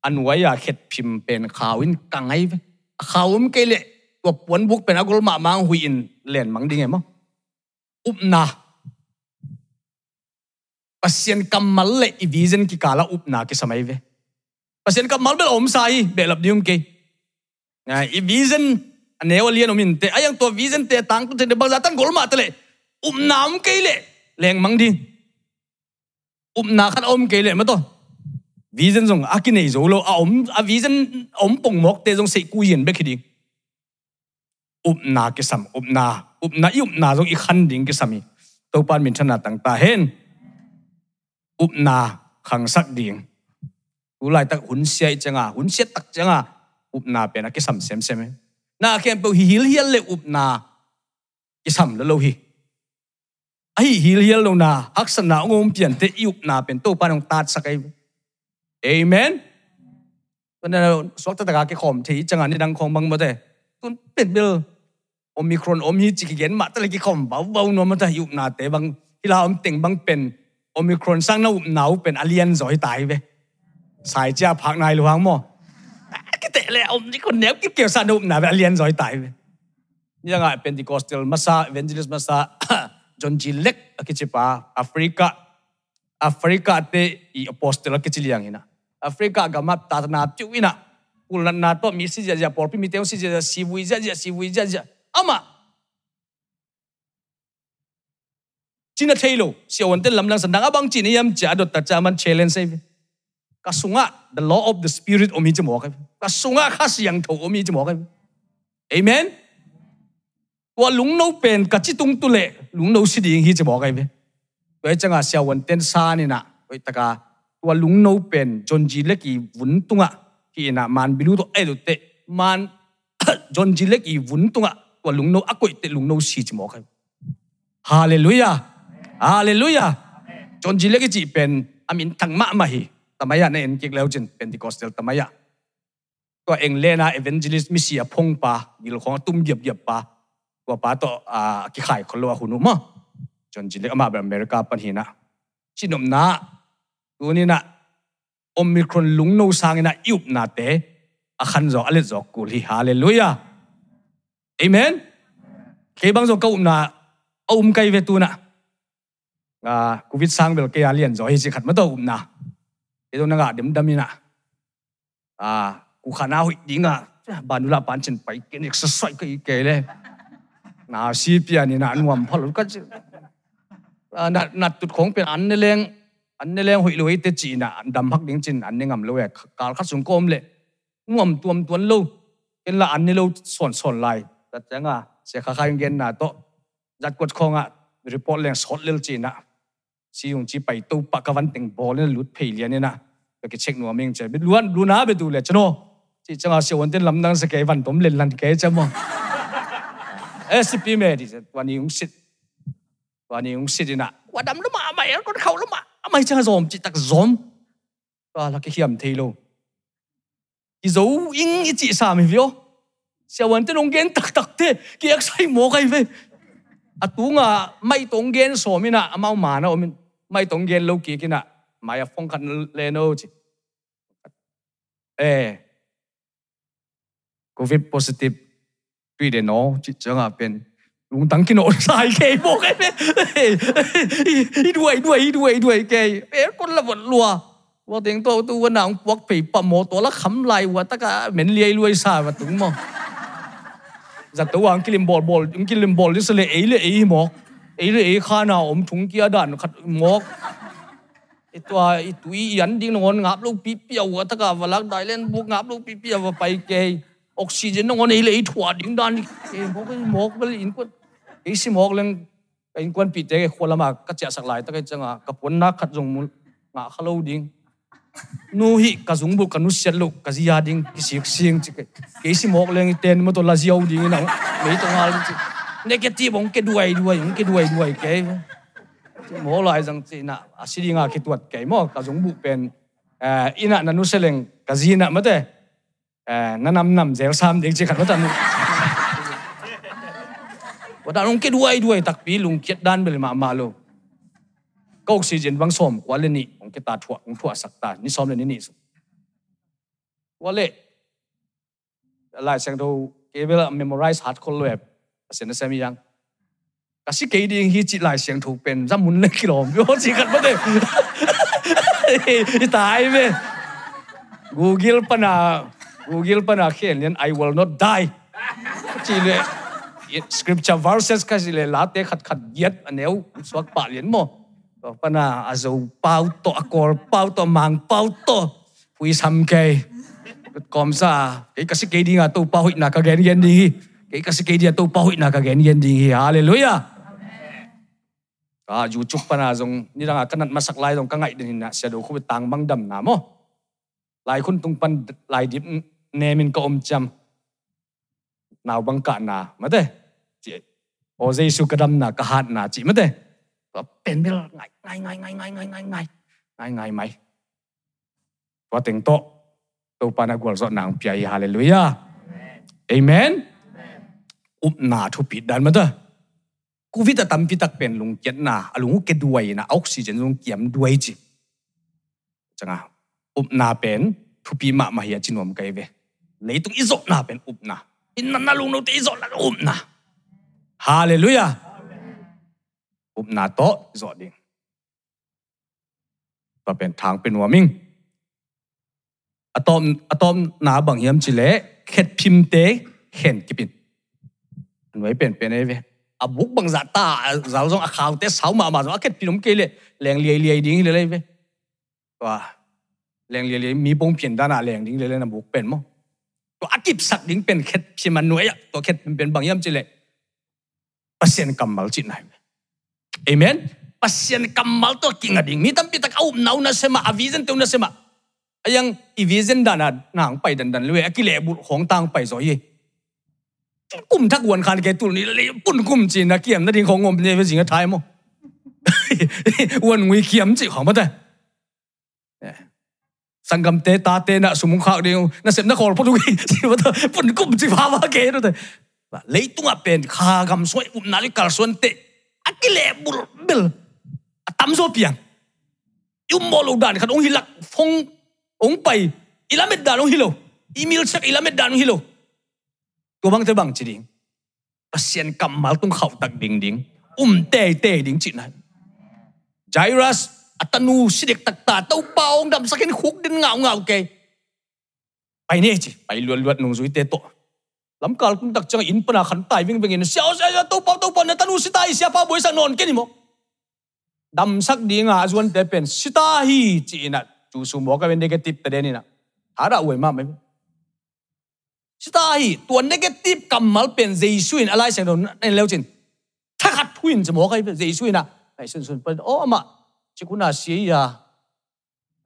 อันไว้อยากเข็ดพิมพ์เป็นข่าวินกังไงข่าวมันเกลยตัวปวนบุกเป็นอากลมามังหุยอินเลียนมังดีไงมั้งอุบนาปัสยันกำมัลเลอีวิซันกิกาลาอุบนากิสมัยเวปัสยันกำมัลเบลอมไซเบลบดิมเกอีวิซันอันเนวเลียนอมินเตอายังตัววิซันเตตังตุเตเดบังซาตันกลมาตะเลอุบนามเกลยแรงมังดีอุบนาขันอมเกลยมาตัว vì dân dùng ác này dấu lâu à ống à vì dân ông bùng mọc tê dùng sẽ cúi yên bê khi đi. Ụp na cái sầm, ụp na ụp na ụp na dùng khăn đỉnh cái sầm tàu ban mình thân là tăng ta hen ụp na khẳng sắc đỉnh u lại tắc hun xe chăng à hun xe tắc chăng à. Ụp na bên cái sầm xem xem na khen bầu hi hi hi lệ ụp na. Cái sầm lâu hi ai hi hi lâu na, hắc sầm nào ôm biển tê ụp na bên tàu ban ông ta sắc ấy. amen วันนั้นสวัสดิ์ตะกาเกขอมที่จังหวะนี้ดังของบังมาแต่ตุนเป็นเบลอมิครอนอมีจิกเกนมาแต่ละกิขอมเบาเบาโนมาแต่ยุบนาแต่บางที่เราอมติงบ Africa ga mat ta na tu ina na to mi si ja ja por pi, mi teu si ja ja si vui ja ja si vui ja ja ama! China thailo si on te lam lang san dang abang chini yam cha dot ta cha man challenge the law of the spirit omi chi mo ka ka sunga khas yang tho omi chi mo ka amen? Wa lung no pen ka chi tung tu le, lung no si ding hi chi mo ka ve ve changa sia won ten sa ni na. Oi ta ตัวลุงโนเป็นจนจีเล็กอีวุนตุงอะที่น่ะมันบิลูตัวเอดุเตมันจนจีเล็กอีวุนตุงอะตัวลุงโนอักวยเตลุงโนสีจมอกฮาเลลูยาฮาเลลูยาจนจีเล็กจีเป็นอามินทั้งมะมาฮีทำไมอะเนี่ยเอ็นกิกแล้วจินเป็นดิคอสเตลทำไมอะตัวเองเลนะเอเวนเจลิสมิเซียพงปากิลของตุ้มเหยียบเหยียบปาตัวปาตัวอ่ากิขายคนละวหุนุมะจนจีเล็กมาแบบอเมริกาปันหินะชินมนาตัวนี้นะ tu ni na omicron lung no sang na iup na te. A khan zo ale zo, ku hi hallelujah. Amen. Ke bang zo ka um na um kai ve tu na. Nga covid sang bel ke alian zo hi chi khat ma to um na. Ke do na ga dem dam na à cụ khả nào hụt đi ngà bà nu là bán chân bảy cái này sợi cái cái này nào xí bia này nào ăn mồm phát lúc cái à nạt nạt tụt khống bên ăn lên อันนี้เรื่องหุ่ยงหุยลุยเตจีน่ะอันดำพักดิ้งจินอันนี้งำลุยการขัดสุงกมเลยงวมตัวมตัวลูกเป็นละอันนี้ลูกส่วนส่วนลายแต่จังอะเสียข้าขายเงินน่ะโตจัดกดคงอะรีพอร์ตเลี้ยงสดเลี้ยงจีน่ะซียงจีไปตู้ปากกวันติงบอลเนี่ยลุดเพลียเนี่ยนะไปเช็คหนัวมิงเจไปล้วนลูน่าไปดูเลยจ้ะโนที่จังอะเสียวันเต้นลำดังสเกวันผมเล่นลันเกจะมั้งเอสพีเมดิวันนี้อุ้งสิวันนี้อุ้งสิดินะว่าดำละมาไม่ก็เขาละมา mai chang dòm chị tắc dòm và là cái hiểm thế luôn cái dấu in i chị sa mình vio sẽ vẫn tên ông gen tắc tắc thế, cái ác sai mồ cái về. À tú ngà mai tông gen so mình à. à. Mau mà nó mình. Mai tông gen lâu kia cái nà mai phong khăn lên đâu chị. Eh covid positive. Tuy để nó, chị chẳng à bên. luntankin on sai ke bo ke i duai duai duai duai ke e kon la bon lua wa teng to tu wa nang pok pe pa mo to la kham lai wa ta ka men liai luai sa wa tung mo za to wang kilim bol bol ung kilim bol li sele ei le ei mo ei le ei kha na om thung kia dan khat mo ไอตัวไอตุยยันดิ้งนอนงับลูกปีเปียวตะกาวลักได้เล่นพวกงับลูกปีเปียวไปเกยออกซิเจนนอนไอเลยถั่วดิ้งดานเกยพวกไอหมอกไปอินกวน cái isi lên leng quân quan pi te khola ma ka cha sak lai ta cái changa ka pon na khat jong mul nga khalo ding. Nu hi ka dùng bu ka nu set lu ka zia ding ki sik sing chi cái isi mok leng ten mo to la ziau ding na me to ngal chi. Negative ong ke duai duai ong ke duai duai ke. Mo lai jang chi na asiri nga ki tuat cái mo ka zung bu pen eh, ina na nu seleng ka zina ma te. Eh, na nam năm zel sam ding chi khat ว่าตาลุงเกด้วยด้วยตักปีลุงเกดด้านเป็นยมามาโลก็ออกซิเจนบางสมกว่าเลนี่ของเกตาถั่วของถั่วสักตานี่ซ้อมเลยนี่นี่สุว่าเล่ลายเสียงดูเกเวลเมมโมไรซ์ฮาร์ดคอร์เวบเสียงนั่นเสียงยังก็สิเกดีงฮีจิตลายเสียงถูกเป็นจำมุนเล็กกิโลมโยจิกันไม่ได้ตายไหม Google ปนา Google ปนาเขียนเรียน I will not die จีเลย scripture verses kasi le late khat khat yet aneu swak pa lien mo to pana azo pau to akor pau to mang pau to pui sam ke kom sa cái kasi ke di nga to pa hui na ka gen gen di cái kasi ke di to pa hui na ka gen gen di hallelujah. Ka ju chuk pana zong ni ranga kanat masak lai zong ka ngai din na sia do khu tang bang dam na mo lai khun tung pan lai dip nemin ka om cham nào bằng cả na mà thế? Chị o dây ka dam na cả hạt na chị mà thế? Và bên bên ngay ngay ngay ngay ngay ngay ngay ngay ngay ngay mày. Và tiếng to to pana gọi nàng nang piai hallelujah. Amen. Up na thu đan dan thế? Cú vít tam vít tắc bên lung kiện na lùng ke à đuôi na oxygen lung đuôi chứ chẳng à up na bên thu pi ma ma hiya chinom kai lấy tung izok na bên up na in na lung no te izok na up na hallelujah up na to zo ding pa pen thang pen wa ming atom atom na bang hiam chi le khet phim te khen kipin an wai pen pen ai ve a buk bang za ta zal zong a khaw te sau ma ma zo a khet pinum ke le leng liai liai ding le le ve wa leng liai liai mi bong pian da na leng ding le le na buk pen mo ตัวอากิบสักดิ้งเป็นเข็ดพิมันน่วยะตัวเข็ดเป็นเป็นบางย่ำจิเลยปอร์เซ็นกำมัลจิไหนเอเมนปอร์เซ็นกำมัลตัวกิ่งอดิ้งมีตั้มปีตะเอาหนาวนะเสมาอวิเซนเตวนะเสมาไอยังอีวิเซนดานาหนางไปดันดันเลยกิเลบุของต่างไปซอยกุ่มทักวนคานเกตุนี่เลยปุ่นกุ่มจีนนะเกี่ยมนาดิ้งของงมเนี่ยเป็นสิ่งท้ายมั้งวนงุยเขียมจิของมันแต่ संगम ते ताते ना सुमुंग खाक दे ना सेम ना खोल पोटु की सिवा तो पुन कुम छि भावा के रो ते ले तुंगा पेन खा गम सोय उम ना लि कर सोन ते akile bul bil atam zo piang yum molo dan kan ong hilak phong ong pai ilamet dan ong hilo email sak ilamet dan ong hilo tu bang terbang ciding pasien kamal tung khau tak ding ding um te te ding cina Jairus atanu sidik tak ta tau paong dam sakin khuk din ngau ngau ke pai ne chi pai luan luat nung zui te to lam kal kum tak chang in pana khan tai ving ving in xiao xiao tau pau tau pan tanu si tai sia pa boi sang non ke ni mo dam sak dinga azuan te pen sita hi chi na chu su mo ka negative te ni na hara oi ma mai sita hi tua negative kamal pen jesu in alai sang don en leo chin thakat thuin chmo kai jesu in a ai sun sun pen o chỉ cũng là xí ya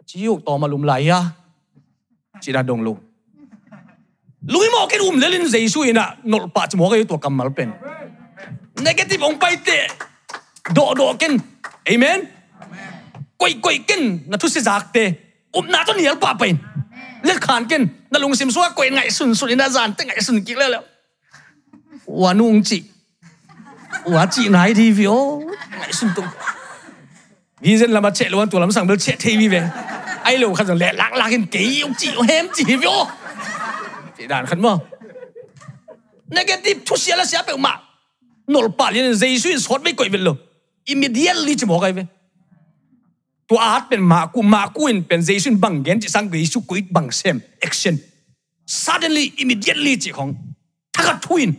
chỉ hụt tò mà lùm lại ya chỉ là đồng lùm lùi mò cái lùm lên giấy suy nè nổ bát mò cái tổ cầm mal pen negative ông bay tệ độ độ kinh amen quậy quậy kinh là thu sẽ giặc tệ ụp nát cho nhiều bà bên lết khàn kinh là lùng xìm xóa quậy ngại sùn sùn đến đa giàn tới ngại sùn kĩ lê lẹo ủa nung chị ủa chị nái đi viếu ngại sùn tung vì dân làm mà chạy luôn, tụi lắm sẵn đâu chạy thêm đi về. Ai lâu khăn rằng lẹ lãng lãng em kỹ ông chị ông em chị vô. Chị đàn khăn mơ. Negative thu xia là xia bẹo mà nổ bà liên dây suy sót với quậy về lô immediately chỉ bỏ cái về. Tu át bên mà cu mà cu in bên dây suy bằng gen chỉ sang cái suy quấy bằng xem, action. Suddenly immediately chỉ không thắc twin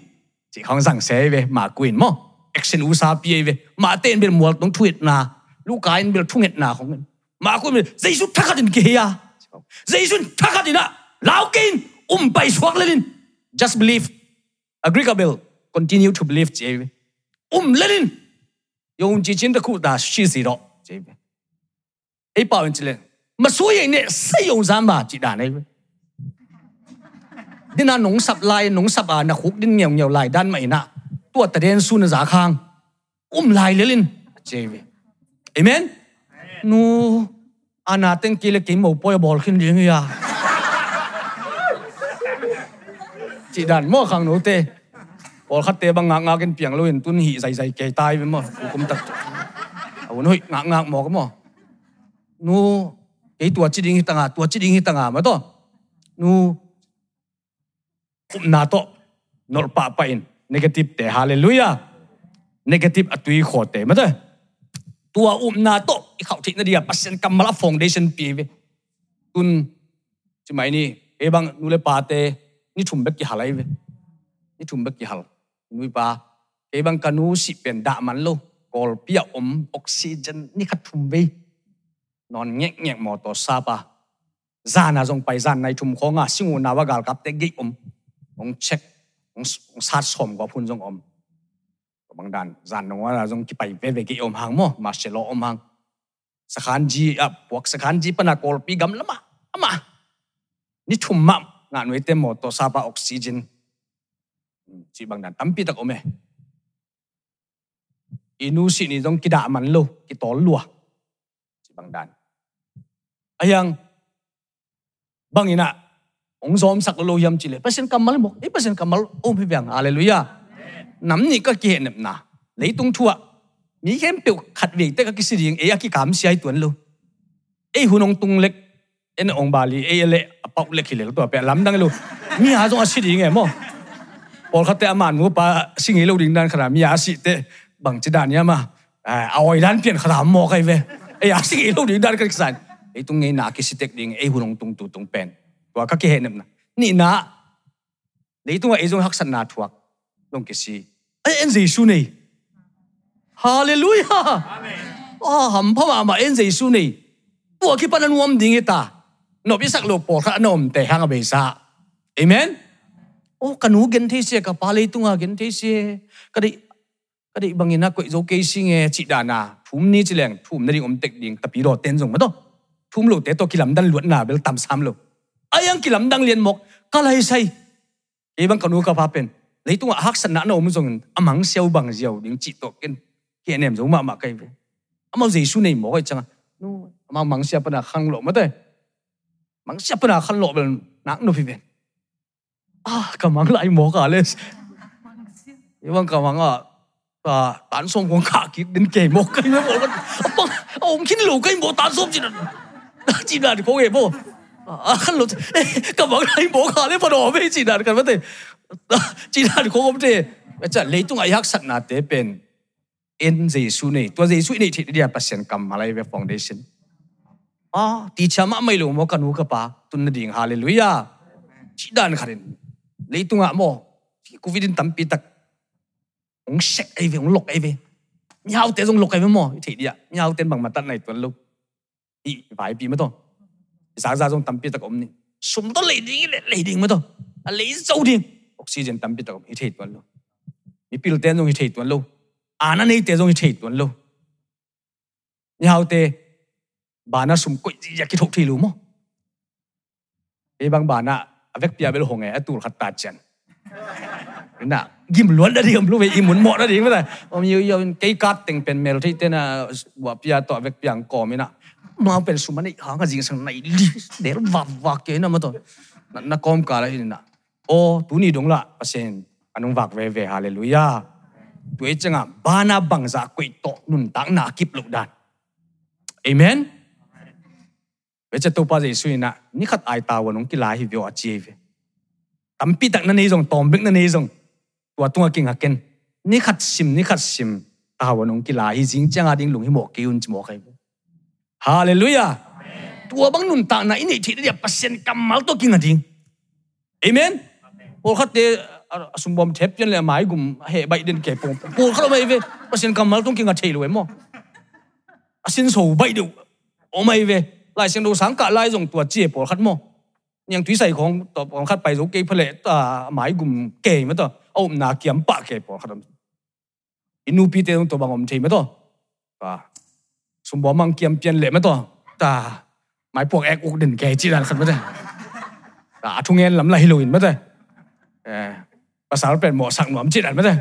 chỉ không rằng sẽ về mà quên mơ. Action usa bia về. Mà tên bên mua tông tweet na. ลูกกายนี่เราทุ่งเห็ดนาของมันมาคุณเป็นเจสุทักดินเกียเจสุทักดินะลาวกินอุ้มไปสวกเลลิน just believe agreeable continue to believe เจอุ้มเลลินยงจีจินตะคู่ตาชีสีดอกเจไอ้ป่าวจริงเลยมาสวยอย่างเนี่ยใส่ยงจามาจีด่าในดินาหนงสับลายหนงสับอานะคุกดินเหนียวเหนียวลายด้านไม่นะตัวตะเดนซูนจ่าคางอุ้มลายเลลินเจวี เอเมนนูอานาเต็งกิเลกิมอปอยบอลขึ้นเลี้ยงยาจีดันมอขังหนูเตบอลคัดเตบังงากงากันเปียงลุยตุนหีใส่ใส่เกยตายไปมอกูกุมตัดเอาหนุ่ยงากงากหมอก็มอนูไอตัวจีดิงหิตังอาตัวจีดิงหิตังอามาต่อนูอุมนาโตนอลปะไปนเนกาทีฟเตฮาเลลูยาเนกาทีฟอตุยขอเตมาเตอ ตัวอุมนาโตเขาทิ้งนาเดียปัสเซนกำมลับฟงเดชันปีเวตุนใช่ไหมนี่เอบังนูเลปาเตนี่ถุมเบกิฮัลไอเวนี่ถุมเบกิฮัลนุยปาเอบังกานูสิเป็นดามันโลกอลเปียอมออกซิเจนนี่ขัดถุมเวนอนแงะแงะหมอต่อซาปาจานาจงไปจานในถุมของอะสิงูนาวากาลกับเตกิอมองเช็คองซัดสมกว่าพุนจงอม kề tai với mà là giống à bài về cái mà ni om oxygen. Mò to om hang gam ni thum ma nga noi te mo to oxygen chi bang dan tampi tak ome inu si ni dong ki da man lo ki tol lua chi bang dan ayang bang ina ong som yam chile om biang nắm ni ka ki nem na lấy tung thua. Mi khem pe khat ve te ka ki si ding e ya ki kam si ai tuan lo e hunong tung lek en ong bali e le pau le ki le to pe lam dang lo mi ha jong a si ding e mo pol khat te aman mu pa lâu lo ding dan khara mi ya si te bằng chi dan ya ma a oi dan pian khara mo kai ve e ya singi lo ding dan ka san e tung nge na ki si tek ding e hunong tung tu tung pen wa ka ki he nem na ni na lấy tung e jong hak san na thuak long ki si ai en Giêsu này Hallelujah. À hầm phá mà mà en Giêsu này tua khi pan nuông ding ta nó biết sắc lục bỏ khá nó om te hang bề sa amen. Ô kanu gen thế xe cả pa lấy tung à gen thế xe cái đấy cái đấy bằng ina quậy dấu cây sinh nghe chị đàn à thum ni chỉ leng thum này om tek ding tapi ro ten zong mà to thum lo te to kilam dan luat na bel tam sam lo ayang kilam dang liền mok kalai sai ibang kanu ka pa pen lấy tung hắc sân nã nô mới dùng. Amang siêu bằng diều đến chị tổ cái anh em giống mà mà cái về. Amang gì su này mỗi chẳng no amang mang siapa na khang lộ mất đấy mang siapa na khang lộ bên nãng nô phi về à cả mang lại mỗi cả lên. Ibang cả mang à à tán sông con cả kia đến kề một cái nữa một ông ông khi lù cái một tán sông chỉ là chỉ là có cái bộ khăn lộ cả mang lại mỗi cả lên phần đồ với chỉ là cái vấn đề จีน่าดูคงไม่ได้จะเลยตุ้งอายักสักนาเตเป็นเอ็นเจสุนี่ตัวเจสุนี่ที่เดียปัสยันกรรมอะไรเวฟองเดชันอ๋อตีชามาไม่รู้มกันูกปะตุนดิ่งฮาเลลูยาจีดานขันเลยตุ้งอาโมกูวิดินตั้มปีตักองเช็คไอเวองลกไอเวมีเอาเตะงลกไอเวโมที่เดียมีเอาเตะบังมาตัดในตัวลูกอีไปปีมาต้องสาวสาวจงตั้มปีตักอมนี่สมต้องเลยดิ่งเลยดิ่งมาต้องเลยเจ้าดิ่ง oxygen tam pi tak hi thei tuan lo mi pil ten jong hi thei tuan lo ana nei te jong hi thei tuan lo ni hau te bana sum koi ji ya ki thok thi lu mo e bang bana avek pia bel hong e atur khat ta chen na gim luan da diam lu ve imun mo da ding ba om yu yu kai kat teng pen mel thei te na wa pia to avek piang ko mi na ma pen sum ni ha nga jing sang nai li der wa wa ke na ma to na kom ka la hin na ô tu ni dong la pasen anung vak ve ve hallelujah tu e changa bang bangza koi to nun tang na kip lục dan amen? Về cha tu pa je suy na ni khát ai ta wanong ki la hi vio achi ve tam pi tak na nei jong tom bek na nei jong tua tunga king haken ni khát sim ni khát sim ta wanong ki la hi jing a ding lung hi mo ki un mo kêu, hallelujah tua bang nun tang na ini thi dia pasen kamal to king ading amen? Pol khat te sum bom thep chen le mai gum he bai den ke pong pol khat mai ve pasen kamal tung kinga thei lo mo asin so bai du o mai ve lai sen do sang ka lai jong tua che pol khat mo yang tui sai khong to pol khat pai zo ke phale ta mai gum ke ma to o na kiam pa ke pol khat inu pi te to bangom thei ma to pa bom mang kiam pian le ma to ta mai pok ek uk den ke chi dan khat ma ta ta thung lam lai lo ma ta ภาษาเป็นหมอสังหนอมจิตอันไม่ได้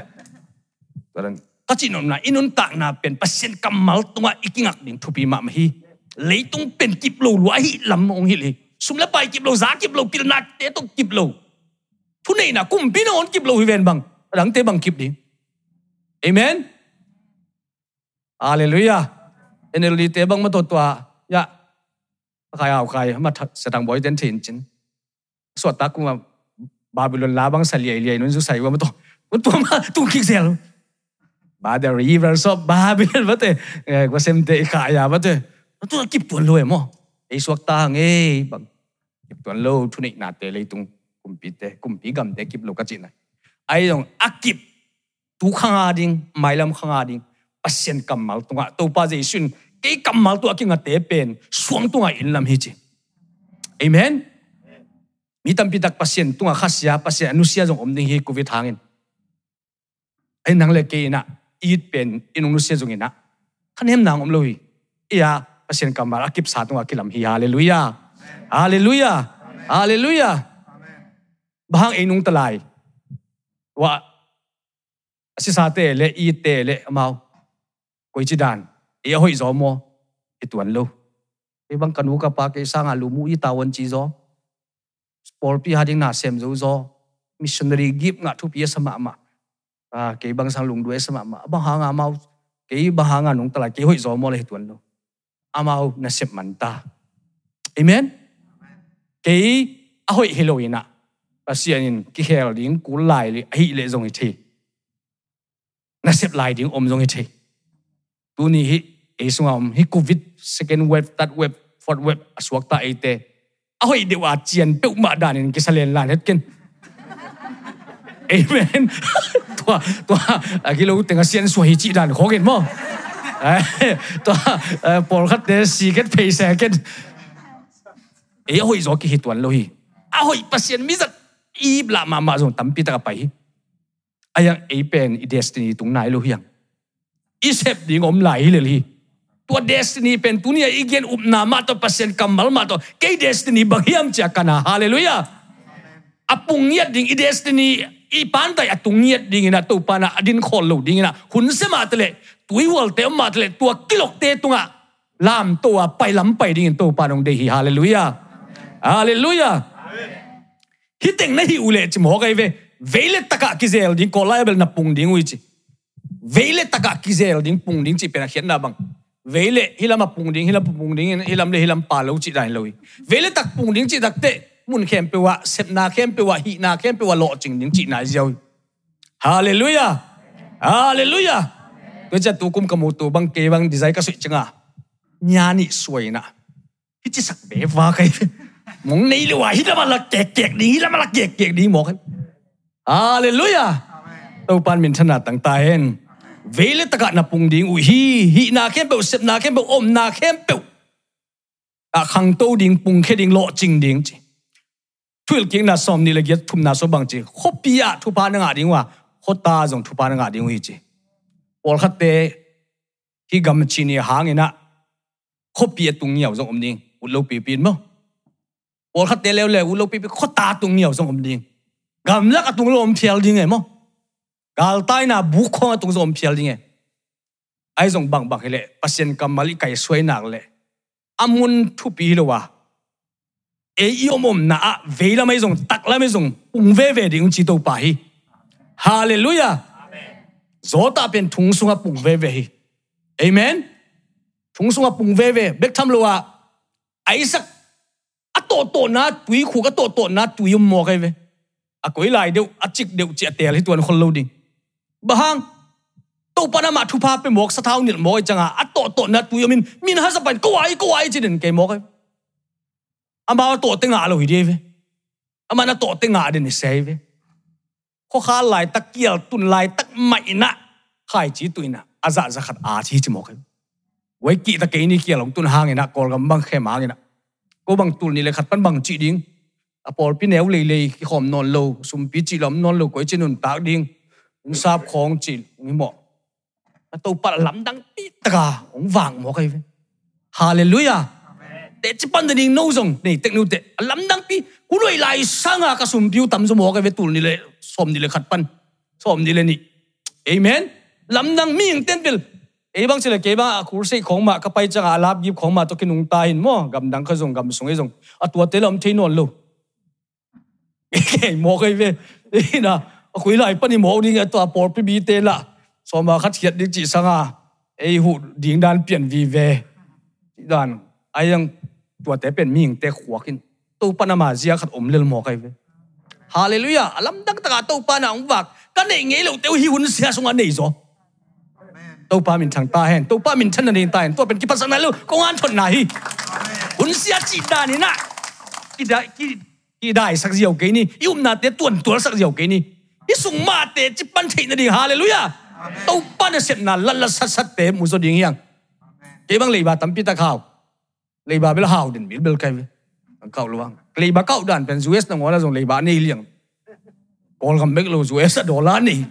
ตอนนั้นก็จินนนะอินุนตักนาเป็นเปอร์เซ็นต์กำมัลตัวอีกงักดิ่งทุบีมาไม่ฮีเลยต้องเป็นกิบโลลวยลำองฮิลีสุมละไปกิบโลซากิบโลกิลนัดเตต้องกิบโลทุนนี่นะกุมพี่น้องกิบโลฮิเวนบังหลังเตบังกิบดิ่งเอเมนอาเลลูยาเอ็นลีเตบังมาตัวตัวยะใครเอาใครมาแสดงบอยเดนทินจินสวดตากุม Babylon labang sa liay-liay nun sa iwa mo to. Unto ma tungkik sel. Ba, the rivers *laughs* of Babylon ba te. Eh ko ikaya ba te. Eh. Unto kip tuan lo eh, mo. Eh suak tang eh bang kip tuan lo, tunik na te lay tung kumpi te kumpi gam te kip lo kacina. Ay dong akip tu khanga ding mailam khanga ding pasien kamal tunga to pa je sun ke kamal tu akinga te pen suang tunga inlam hi chi. Amen mi tam pitak pasien tunga khasya pasien anusia jong omding hi covid hangin ai nang le ke na ít pen inung nusia jong ina khan hem nang om loi ia pasien kamara kip sa tunga kilam hi hallelujah hallelujah hallelujah bang inung talai wa si sa te le i te le mau koi chi dan e hoi zo mo e tuan lo e bang kanu ka pa ke sang lu mu i tawon chi zo sport pi hading na sem zo zo. Missionary gip nga thu pi e sama ma. À cái bang sang lùng đuôi e sama ma. Bang hanga mau. Cái bang hanga nung tala cái hoi zo mo le đó, lo. Amau na sep man ta. Amen? Cái a và heloina pasianin cái hel ding cú lại le hi le zong i thi na sep lại ding om zong i thi tu ni hi e sungam hi covid second wave third wave fourth wave aswak ta e ate เอาไอเดียวอาเจียนเป้ามาด่านินกิสเลนลานเฮ็ดกินเอเมนตัวตัวกิโลตึงเสียนสวยจีด่านขอกินมั้งตัวปอลคัดเดสีกันเพย์แซกันเอ้ยโอ้ยจกิฮิตวันโลฮีอ้าวไอปัสเซียนมิจัดอีบลามามาจงตั้มปีตะกับไปอายังเอเป็นอีเดสตินีตรงไหนโลฮียังอีเซปดีงอมไหลเลยฮี tua destiny pen tunia igen upna ma to pasien kamal ma to cái destiny bahiam cha kana. Hallelujah. Apung yat ding i destiny i pan tai atung yat ding ina to pana adin khol lo ding ina. Hun se ma tele tui wal te ma tele tua kilok te tunga. Lam to a pai lam pai ding to panong de hi hallelujah. Hallelujah. Hi na hi ule chim mo kai ve. Vele taka kizel ding ko na pung ding uichi vele taka kizel ding pung ding chi pena hian na bang vele hilama pung ding hilam pung ding hilam le hilam pa lo chi dai loi vele tak pung ding chi tak te mun khem pe wa sep na khem pe wa hi na khem pe wa lo ching ding chi na ziau hallelujah! Hallelujah! Tôi cha tu kum kamu tu bang ke bang design ka sui changa nya ni suai na hi chi sak be wa kai mong nei le wa hi la ma la kek kek ni la ma la kek kek ni mo kan hallelujah! Tâu pan min thana tang ta hen vele taka na pung ding u hi hi na khem pe sep na khem pe om na khem pe a à, khang to ding pung khe ding lo ching ding chi. Thul king na som ni le get thum na so bang chi. Khopia à, thu pa na nga ding wa khota jong thu pa na nga ding wi chi. Ol khat te hi gam chi ni hang ina khopia à tung niao jong om ding u lo pi pin mo ol khat te le le u lo pi pi khota tung niao jong om ding gam la ka tung lo om phial ding e mo gal tai na bu kho tung zom phial ding e ai jong bang bang hele pasien kamali kai suai nak le. Amun thu pi lo wa. E iomom na a veila mai zong tak la mai zong ung ve ve ding chi to pa hi. Hallelujah! Zota pen thung sunga pung ve ve hi. Amen? Thung sunga pung ve ve. Bek tham lo wa aisak a to to na tui khu ka to to na tui mo kai ve. A koi lai deu a chik deu chi atel hi tuan khol lo ding bahang to pa na ma thu pa pe mok sa thau nil moi changa. A to to na tu yomin min. Ha sa pan ko ai ko ai chi ke mok e. kai ama to te nga lo hi de ve. Ama na to te nga de ni se ve. Kho kha lai tak kiel tun lai tak mai na. Khai chi tuina aza za khat a chi chi mok e. wai ki ta ke ni kiel long tun hang e ina kol gam bang khe ma ina ko bang tul ni le khat pan bang chi ding. A por pi neu le le ki khom non lo. Sum pi chi lom non lo ko chi nun tak ding. องทราบของจิตองนี้บอกปรตูปัดลำดังตีตกาองวางหมอกไอ้ฮาเลลูยาเดชปันเดนิงโนซงนี่เทคนิคเตหลำดังปีกูเลยไลสังอากระสุนพิวตำสมอกไอ้เวตุลนี่เลยสมนี่เลยขัดปันสมนี่เลยนี่เอเมนลำดังมีอย่างเต้นเปลเอ้บางสิเละเกบ้าคูร์สิของมาก็ไปจังอาลาบยิบของมาตกินุงตายหินมั้งกำดังขจงกำสงไอ้จงอตัวเตลอมเทนอนลูกเกมอกไอ้เว้ยนี่นะ คุยไหลปนิโหนี่ไงตัวปอดพิบีเตละสมาคัดเขียดดิจิสังอาไอหูดิ่งดานเปลี่ยนวีเวด้านไอยังตัวแต่เป็นมิ่งแต่ขวากินตัวปนามาเสียขัดอมเลลหมอกไปฮาเลลูยาลำดักตะกาตัวปานางวักกันเงี้ยเรกเตียวหิวนเสียสงอันนี้จ้ะตัวปามินทางตาแห่งตัวปามินชันนันเอตาแห่งตัวเป็นกิปัสนาลูกกงานทนไหนหุนเสียจีดานี่นะกี่ได้กี่ได้สักเดียวเกนี่ยุ่มนาเตะต่วนตัวสักเดียวเกนี่ isung ma te chi pan thei na ding hallelujah. To pan set na la la sát sát te mu zo ding yang. Cái băng lei ba tam pi ta khao. Lei ba bel hao din bel kai kau luang lei ba kau dan pen us na là zong lei ba nei liang. Kol gam bek lo us a này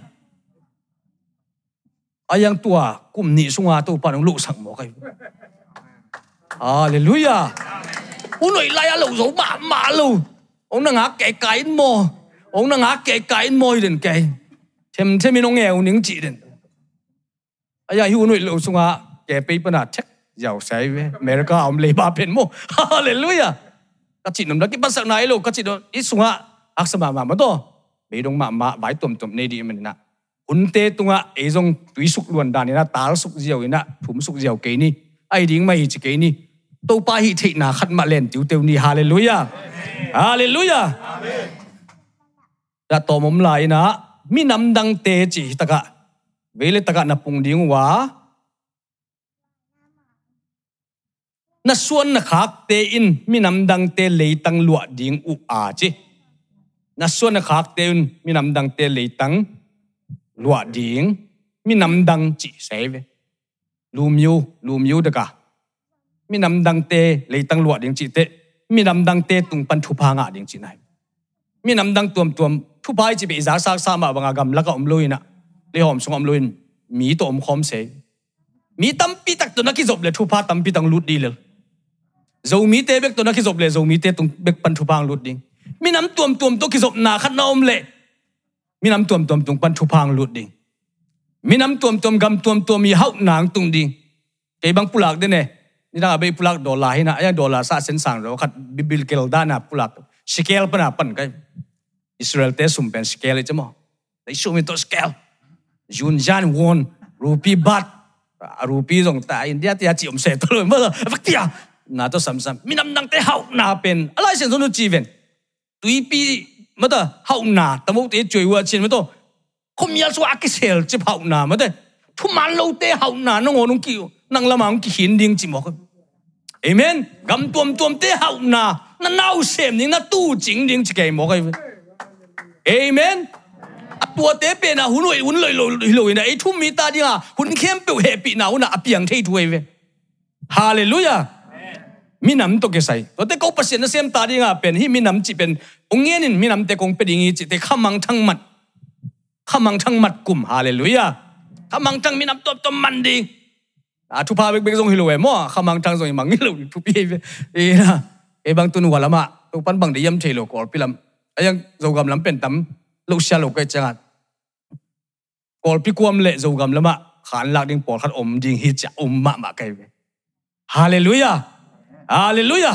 ai ayang tua kum ni sunga to pan lu sang mo kai hallelujah. Nội lai a lo zo ma ma ông đang ngã cái cái mò ông nang a ke cái môi đến cái thêm thêm mình ông nghèo những chị đến den aya nội unoi lo sunga ke bây bữa nào chắc, giàu sai ve America, ông lấy ba bên mo *laughs* hallelujah! Các chị nằm đó, cái bắt sang này luôn các chị đó, ít sunga aksama ma mà mà be tuần ma ma bai tum tum ne di men na unte tunga ezong tui suk luan dan ina tal suk jiao nè thum suk giàu cái ni. Ai ding mai chỉ cái ni. Tôi pa hi thị nà khát mà lên tiêu tiêu ni. Hallelujah! Hallelujah! ละตอมมลายนะมีนำดังเตจิตะกะเวลตะกะนับปุงดิ้งวานัส่วนนักฮักเตอินมีนำดังเตเลยตังลวดดิ้งอุอาจินัส่วนนักฮักเตอินมีนำดังเตเลยตังลวดดิ้งมีนำดังจิเสวลูมิวลูมิวตะกะมีนำดังเตเลยตังลวดดิ้งจิเตมีนำดังเตตุงปันทุพางะดิ้งจินายมีนำดังตัวมตัว ผู้พายจีบีจาซักสามาบางกรรมแล้วก็อมลุยนะเรื่องอมสงอมลุยมีตัวอมคอมเสมีตั้มปีตักตัวนักกิจบเลยทุพาตั้มปีตังลุดดีเลย zau mi te bek to na ki zop le zau mi te tung bek pan thu pang lut ding mi nam tuam tuam to ki zop na khat na om le mi nam tuam tuam tung pan thu pang lut ding mi nam tuam tuam gam tuam tuam mi hau nang tung ding ke bang pulak de ne ni da be pulak dollar hina ya dollar sa sen sang ro khat bibil kel da na pulak shikel pa na pan kai Israel te sum pen scale e chamo dai sum to scale, jun jan won rupi bat. Rupi jong ta india tia chi om se to lo ma e vak tia. Na to sam sam. Minam nang te hau na pen. Alai sen so chi ven. Tui pi mà ta hậu nà ta mốc tế chơi qua trên mà to không nhớ số cái sel chỉ hậu nà mà ta thu man lâu tế hậu nà nó ngồi nó kêu năng làm ang cái hiến điên chỉ mốc amen. Gam tuom tuom tế hậu nà nó nao xem nhưng nó tu chính điên chỉ cái mốc amen. À tua tế bên à hun hun lôi lôi lôi này thu mi ta à hun khem hệ bị nào na apiang thấy thu về hallelujah. Mi nam to ke sai. To te ko pasien na sem ta nga pen hi mi nam chi pen. Ongien in mi nam te kong pe dingi chi te khamang thang mat. Khamang thang mat kum. Hallelujah. Khamang thang mi nam to to man di. A thu pa bek bek zong hi lo e mo khamang thang zong mang hi lo thu pi e na e bang tun wala ma. To pan bang de yam thelo ko pilam ยังโจกำลังเป็นตั้มลูกชาลูกไก่จังอะกอลพิกวมเละโจกำลังมะขานลักดิ่งปอดขัดอมดิ่งฮิจะอมมะมะไก่ฮาเลลูยาฮาเลลูยา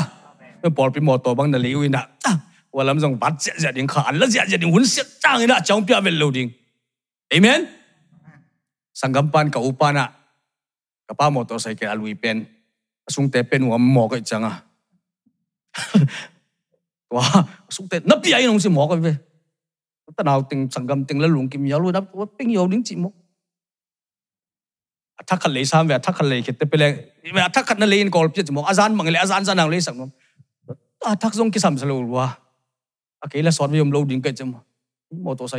เมื่อปอดพิมอตัวบังนั่นเลยวินะว่าลำจงบัดเจียเจียดิ่งขานแล้วเจียเจียดิ่งหุ่นเสียจ้างอีน่ะจ้องพิอาเวลลูดิ่งเอเมนสังกัมปันกับอุปานะกับป้ามอตัวใส่แกลุยเป็นสุงเตเป็นหัวหมอกไก่จังอะ changa. Wa sung te nắp bia nong si mo ka ve. Ta nào tình sanggam tình là lung kim đó nắp ping yo đến chị mo. À, thắc khăn lấy sam về thắc khăn lấy khét tế lệ về thắc khăn lấy in call piết một azan mang lấy azan nào lấy sang à thắc zong cái sam salo quá à cái là sọt với ông lâu đinh cái chấm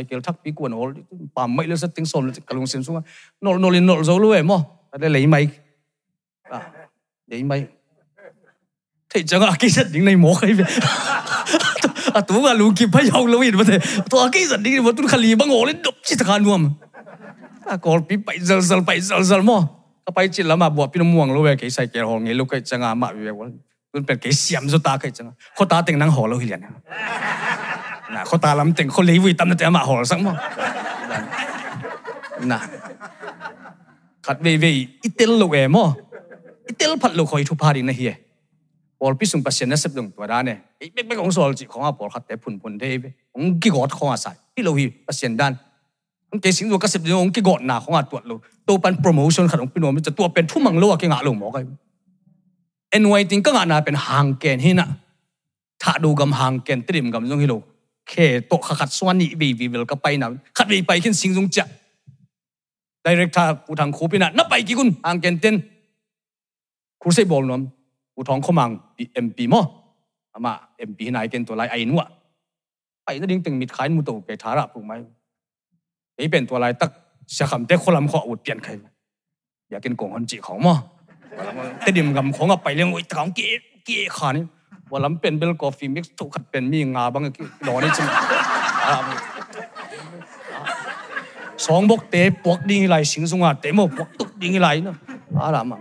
kêu thắc bí quần ổ pam mấy là rất tiếng son cái lông xem xuống. Nổ nổ lên nổ dấu luôn em mỏ để lấy máy. À lấy máy thì chẳng *laughs* à cái giật đinh này mỏ cái về. À tú à lù kịp phải học lâu in mà thế tú à cái giật đinh mà tú khali băng ngồi lên đập chỉ thằng ăn luôn. Kol pi pai zal zal pai zal zal mo ka pai chi lama pin muang lo về, cái sai ke ho nge lo kai changa ma we wa kun pe cái xiêm cho ta kai changa kho ta teng nang hồ lâu hi na kho ta lam teng kho le wi tam na te ma ho sang mo na khat ve ve itel lo we mo itel phat lo khoi thu pa บอลพิสุงปัสเซนเซบดุงตัวด้านเนี่ยไม่ไม่ของโซลจิของอาบอลขัดแต่ผุนผุนเทปองกิกอดของอาศัยที่เราฮีปัสเซนด้านของเกสิงตัวกษตรวองกิกอดหนาของอาตรวจราตัวเป็นโปรโมชั่นขัดองพี่น้อมันจะตัวเป็นทุ่มังโลกกี่งาลงหมอกันเอ็นไวติงก็งานาเป็นหางแกนให้นะถ้าดูกำหางแกนตริมกำจงฮิโลเขตโตขัดสวนนี้บีบีเวลก็ไปนะขัดบีไปขึ้นสิงจงจะไดเรกท่ากูทางคูปินะนับไปกี่คุณหางเกนเต้นครูเซบอลน้อ อุทองขมังปีเอ็มปีมออามาเอ็มปีนายเกนตัวลายไอ้นัวไปนั่นดิ้งตึงมิดขายมุตุเกทาระผูกไหมไอเป็นตัวลายตักเสียคำเตะคนลำขออุดเปลี่ยนใครอยากกินกงฮันจีของมอเตดิมกำของอะไปเรื่องไอ้ของเกเกขานี่วันลำเป็นเบลกอฟีมิกซ์ถูกขัดเป็นมีงาบางกี่ดอนี่ใช่ไหมสองบกเตะปวกดิ้งไหลสิงสุงาเตะมอปวกตุกดิ้งไหลเนาะอาราม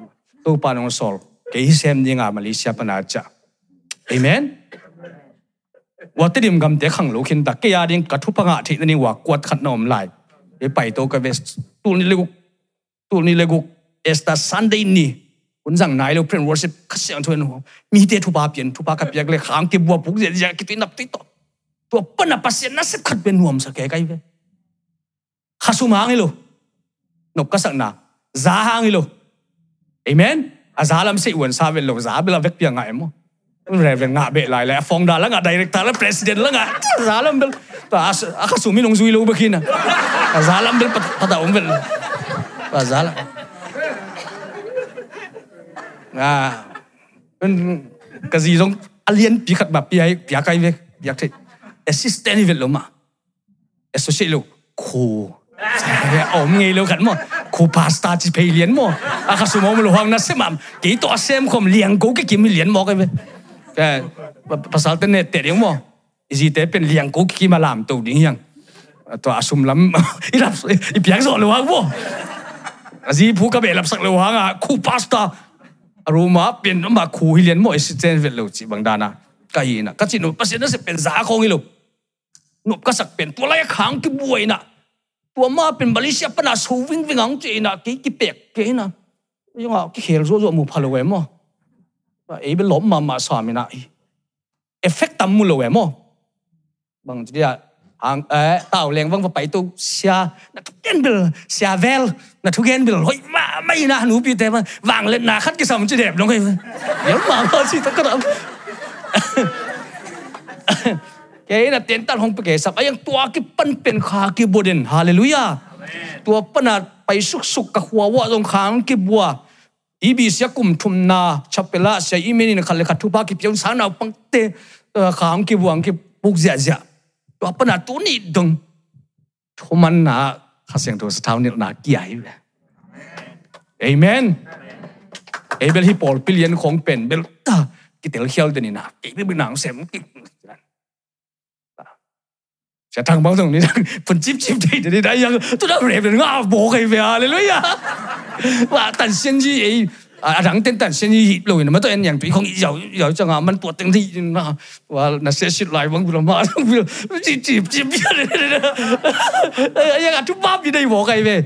ตู้ปานองสอล na cha amen wa te dim gam te khang lo khin ta ke ya ding ka thu pa nga thi ni wa kwat khat nom lai e pai to ka ves tu ni le gu tu ni le gu esta sunday ni un zang nai lo pren worship khasiang thuen ho mi te thu ba pian thu ba ka piak le khang ke bua puk je ja ki tin nap ti to to pa na pasien na sep khat ben nuam sa ke kai ve khasu ma ngi lo nop ka sak na za ha ngi lo amen a za lam se wan sa về lo giá, bây là vek tiếng ngai mo re ve ngạ bệ lại lại phong da la nga director la president la nga za lam bel ta a khasu mi duy zui lo ba khina giá lắm bel pa ta om về và giá lắm. À bên cái gì giống alien bị khát bắp bị ai bị cái việc bị cái assistant về lắm mà. Associate lo khu ôm nghe lâu khẩn mà khu pasta chỉ phải liền mò, à cái số mà lo hoàng na xem mà kỹ to xem không liền cố cái kiếm liền mò cái việc cái pasal tên này tệ mà gì thế bên liền cố cái mà làm tàu đi nhang to asum lắm. Irap ipiak zo lo hoàng mo gì phú cái bể lập sắc lo hoàng à? Khu pasta. Aroma pen ma khu hi len mo assistant vel lo chi cái gì nè, cái na ka bác sĩ nó sẽ pen giá không hi lo no cái sak pen tôi lấy kháng cái buai nè to ma pen malaysia pa na su wing wing ang chi na ki ki pek ke na yung a ki khel zo zo mu phalo we mo và ấy bên lõm mà mà sa mình na effect tâm mù lâu em bằng bang là, ya ang eh tao leng vang va pai tu xia, na tu gen bil sia vel. Na thu gen bil hoi mà mày na nu bị thế mà. Vang lên na khát cái sầm chi đẹp đúng không nhớ mà *laughs* เกนะเต็นตันหงเปเกสับยังตัวกิปันเป็นขากิบดินฮาเลลูยาตัวปนาไปสุกสุกกะหัววะตรงขางกิบัวอีบีเสียกุมทุมนาชับเปลาเสียอีเมนินขันเลขัดทุบากิบยงสานเอาปังเตขางกิบวังกิบุกเสียเสียตัวปนาตัวนี้ดงทุมันนาข้าเสียงตัวสถานีนาเกียร์เอเมนเอเบลฮิปอลปิเลียนของเป็นเบลตากิเตลเคียวเดนินาเอเบลหนังเสมกิ sẽ thằng bao giờ đi. *laughs* Phần chip chip thì thì đấy yang tôi đã rep được ngã bộ cái về à, hallelujah. *laughs* Và tận sen gì ấy à, à rằng tên tận sen gì rồi mà tôi anh yang tùy không giàu giàu cho à mình tuột tiếng thì mà và nó sẽ xịt lại bằng bùn mà chip chip chip yang à chúng ba bị đây bộ cái về.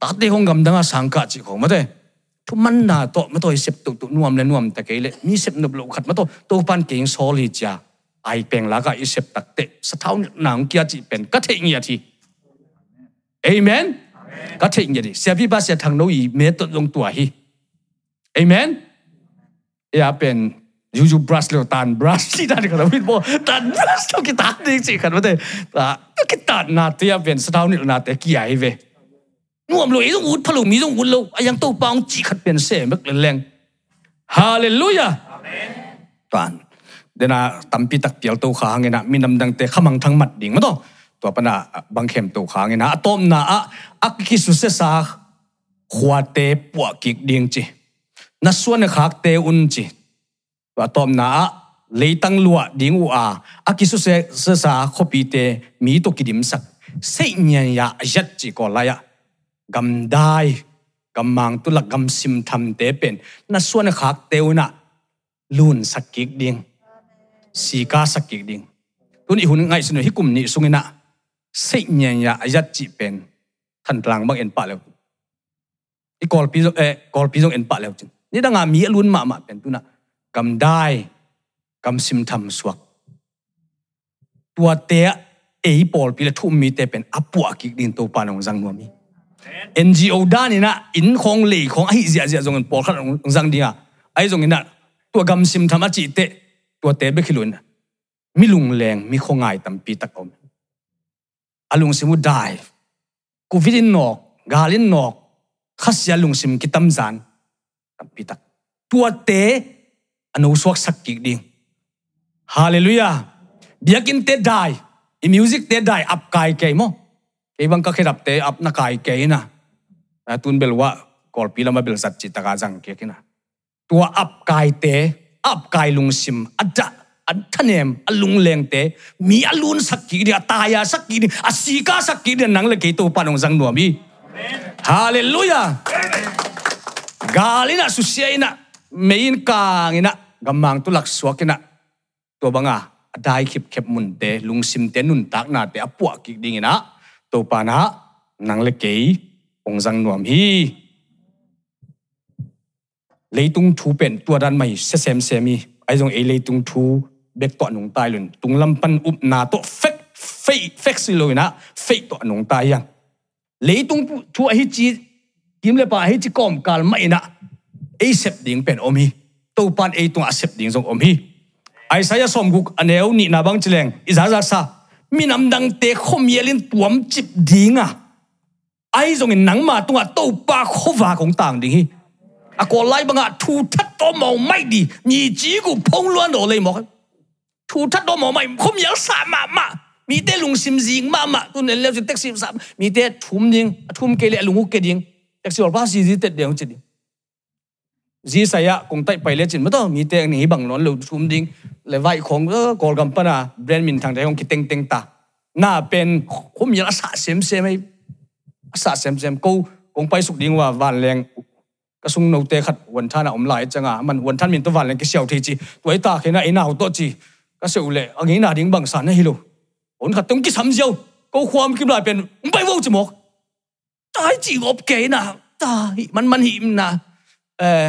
Tát đi không cầm đang sáng cả chỉ không mà thế thu man na to mà tôi xếp tụ tụ nuông lên nuông ta cái lệ. Mi xếp nộp lộ khát mà tôi tôi ban kiến ไอเป็งลักอิเสบตักเตสท้าวหนังกี้จิเป็นก็เทียทีเอเมนก็เทียทีเสียบีบาเสียทางโนอีเมตลงตัวฮีเอเมนอยาเป็นยูยูบรัสเลวตันบรัสที่นั่นก็เราพิดบอกตันบรัสต้องกิตาดีสิขันว่าแต่ต้องกิตานาเตียเป็นสท้าวนี่นาเตียกี่ไอเวน่วมเลยต้องอุดพลุมีต้องอุดเลยยังตัวปองจีขัดเป็นเสมกแรงฮาเลลูยาตาน dena tampi tak pial to kha hangena minam dang te khamang thang mat ding ma to to pana bang khem to kha hangena. Atom na, a akki su se sa khwa te pu ki ding chi. Na suan e khak te un chi. To atom na, a, leitang lua ding u a akki su se se sa khopi te mi to ki dim sak. Se nyan ya yat chi ko la ya. Gam dai, gam mang tu la gam sim tham te pen. Na suan e khak te una, lun sak ki ding. Si ka sakik ding tun i hun ngai sunu hikum ni sungina sei nya ya ayat chi pen than tlang bang en pa le i kol pi zo e kol pi zo en pa le chin ni danga mi lun ma ma pen tuna kam dai kam sim tham suak tua te e pol pi le thum mi te pen apua ki din to pa nong zang no mi NGO da ni na in khong le khong ai zia zia zong pol khat zang dia ai zong ina tua gam sim tham a chi te ตัวเตะเบคิลุนมีลุงแรงมีคงไงตั้มปีตะกอมอาลุงสิมุดได้กูวิดินนอกกาลินนอกขัสยาลุงสิมกิตัมจานตั้มปีตะตัวเตะอนุสวกสักกิดิงฮาเลลูยาเบียกินเตะได้อีมิวสิกเตะได้อับกายเกยมเกยบังก็แค่ดับเตะอับนักกายเกยนะตุนเบลว่ากอลปีละมาเบลสัจจิตกาจังเกยนะตัวอับกายเตะ up kai lung sim ada an thanem alung leng te. Mi alun sakki ni ataya sakki ni asika sakki ni nang le ke to panong jang nuam mi, hallelujah galina susiaina mein kangina gamang tulak suakina to banga adai khip khep mun te lung sim te nun tak na te apua ki dingina to pana nang le ke ong jang nuam hi leitung thu pen tua dan mai se sem semi ai ấy e leitung thu bek to nung tai lun. Tung lam pan up na to fek, fei, fek si lo na. Fei to nung tai yang leitung thu a hi chi, kim le pa hi chi kom kal mai na. E sep ding pen om hi. To pan e tung a sep ding jong om hi. Ai sa som guk aneu ni na bang chileng. Iza za sa, mi nam dang te khom yelin tuam chip dinga ai zong in nang ma tunga to pa khova kong tang ding hi. အကောလိုက်မငါထူထတ်တော်မောင်မိုက်ဒီမြေကြီးကိုဖုံးလွှမ်းတော်လိမ့်မော်ထူထတ်တော်မောင်မိုက်ခုမြောက်စာမမมีเตลุงซิมซิงมามาตุนเลวจะเต็กซิมซับมีเตทุมยิงทุมเกลี่ยลุงฮุกเกดิงเต็กซิออร์พาซีซีเต็ดเดียวจิดิซีสายะคงไต่ไปเลจินไม่ต้องมีเตหนีบังนอนเลวทุมยิงเลวไวของเออกอลกัมปนาแบรนด์มินทางใจของกิเต็งเต็งตาหน้าเป็นคุมยาสะเซมเซมไอสะเซมเซมกูคงไปสุดดิงว่าวันแรง เตขัดวันท่านอมหลายจังอะมันวันท่านมีตัววันเลยก็เสียวทีจีตัวไอ้ตาเห็นไอ้หน้าตัวจีก็เสียวเลยอันนี้หน้าดิ้งบังสันให้ลูวันขัดต้องกี่สามเสียวก็ความคิดลายเป็นไปว่าจะหมกตายจีอบเกยนะตายมันมันหิมนะเออ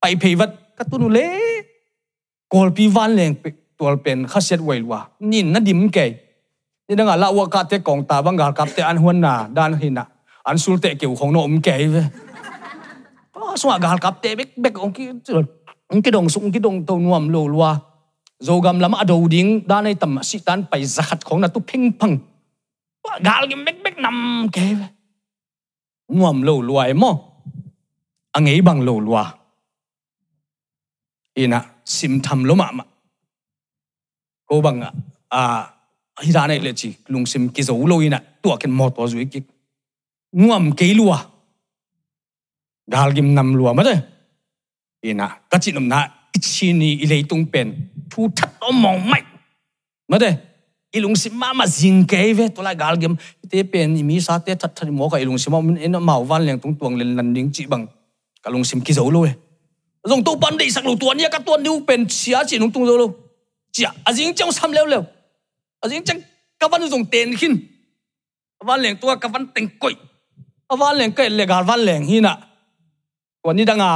ไปเพวัดก็ตุนเล่กอลปีวันแรงตัวเป็นข้าเสียดไว้ว่านี่นั่นดิมเกยนี่ดังอะละว่ากาเตกองตาบังกากับเตอันหัวหน้าด้านหินอะอันสุลเตเกี่ยวของโนมเกยเว้ so gal kap te bek bek ong ki ong ki dong sung ki dong to nuam lo lua zo gam lam ado ding da nei tam si tan pai zakhat khong na tu phing phang gal gi bek bek nam ke nuam lo lua e mo angei bang lo lua ina sim tham lo ma ma ko bang a hi da nei le chi lung sim ki zo lo ina tua ken mo to zui ki nuam ke lua gal gim nam lua ma de. Ina, ka chi nam na, ichi ni i lei tung pen. Thu that o mong mai. Ma de ilung si ma ma zing ke ve, to la gal gim. Te pen mi sa te that thani mo ka ilung si ma min en ma van leng tung tuang len lan ding chi bang. Ka lung sim ki zo lo e. Zong to pan dei sak lu tuan ya, ka tuan niu pen chia chi nung tung zo lo. Chia, a jing chang sam leo leo a jing chang ka van zong ten khin van leng tua ka van teng koi. A van leng kai le gal van leng hina วันนี้ดังอ่ะ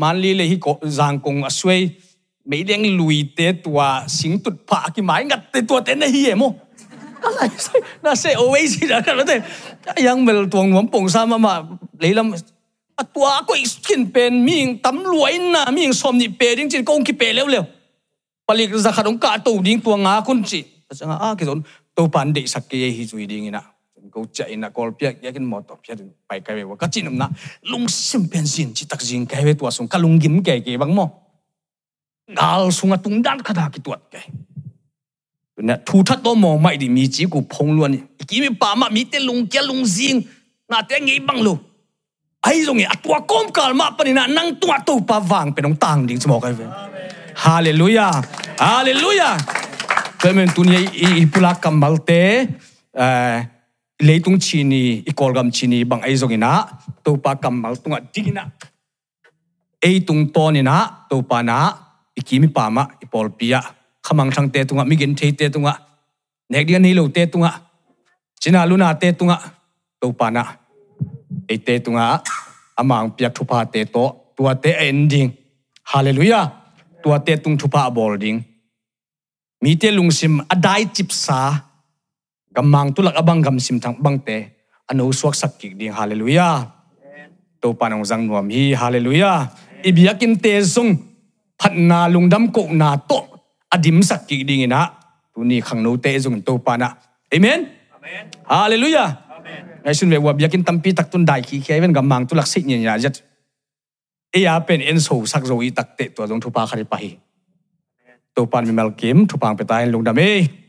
มันลีเลยฮิโกจางกงอสวยไม่เลี้ยงลุยเตตัวสิงตุดผากี่หมายงัดเตตัวเต้นในเฮียโมอะไรน่าเสียโอเวสินะกันแล้วเต้ยังเวลตัวหนุ่มปงซามามาเลยลำตัวก็อีกขินเป็นมีงตำรวจนะมีงสมนี่เปรจริงๆกงกี่เปรเร็วๆปลิกจะขัดองกาตูดิ้งตัวงาคุณจิจะงาอ่ะกี่สนตัวปันเด็กสักเกยฮิจุยดิ้งนะ go chạy na kol piak cái mo to piak pai kai wa ka chinum na lung sim pen sin chi tak jing kai we tua sung ka lung gim kai ke bang mo gal sunga tung dan khada ki tuat kai na thu that to mo mai di mi chi ku phong luan ki mi pa ma mi te lung kya lung jing na te ngi bang lu ai zong ya tua kom kal ma pa ni na nang tua to pa wang pe nong tang ding chmo kai ve hallelujah. Hallelujah. Kemen tunya i pula kambal te leitung chini i kolgam chini bang ai zongina to pa kamal tunga digina ei tung to ni na to pa na i kimi pa ma i pol pia khamang thang te tunga migin thei te tunga nek dia ni lo te tunga china luna te tunga to pa na ei te tunga amang piak thupa te to tua te ending hallelujah tua te tung thupa bolding mi te lungsim adai chip sa gamang tulak abang gam sim thang bang te. Ano suak sak ki ding. Hallelujah. To panong zang nuam hi. Hallelujah. Ibiakin te zung. Phat na lungdam ko na to. Adim sak ki ding ina. Tu ni khang no te zung to pana amen? Amen. Hallelujah. Ngai sun ve wa biakin tampi tak tun dai ki kheven gamang tulak sit nya jat. E ya pen en so sak zo i tak te to dong thu pa khari pa hi. To pan mi mal kim thu pang pe tai lungdam e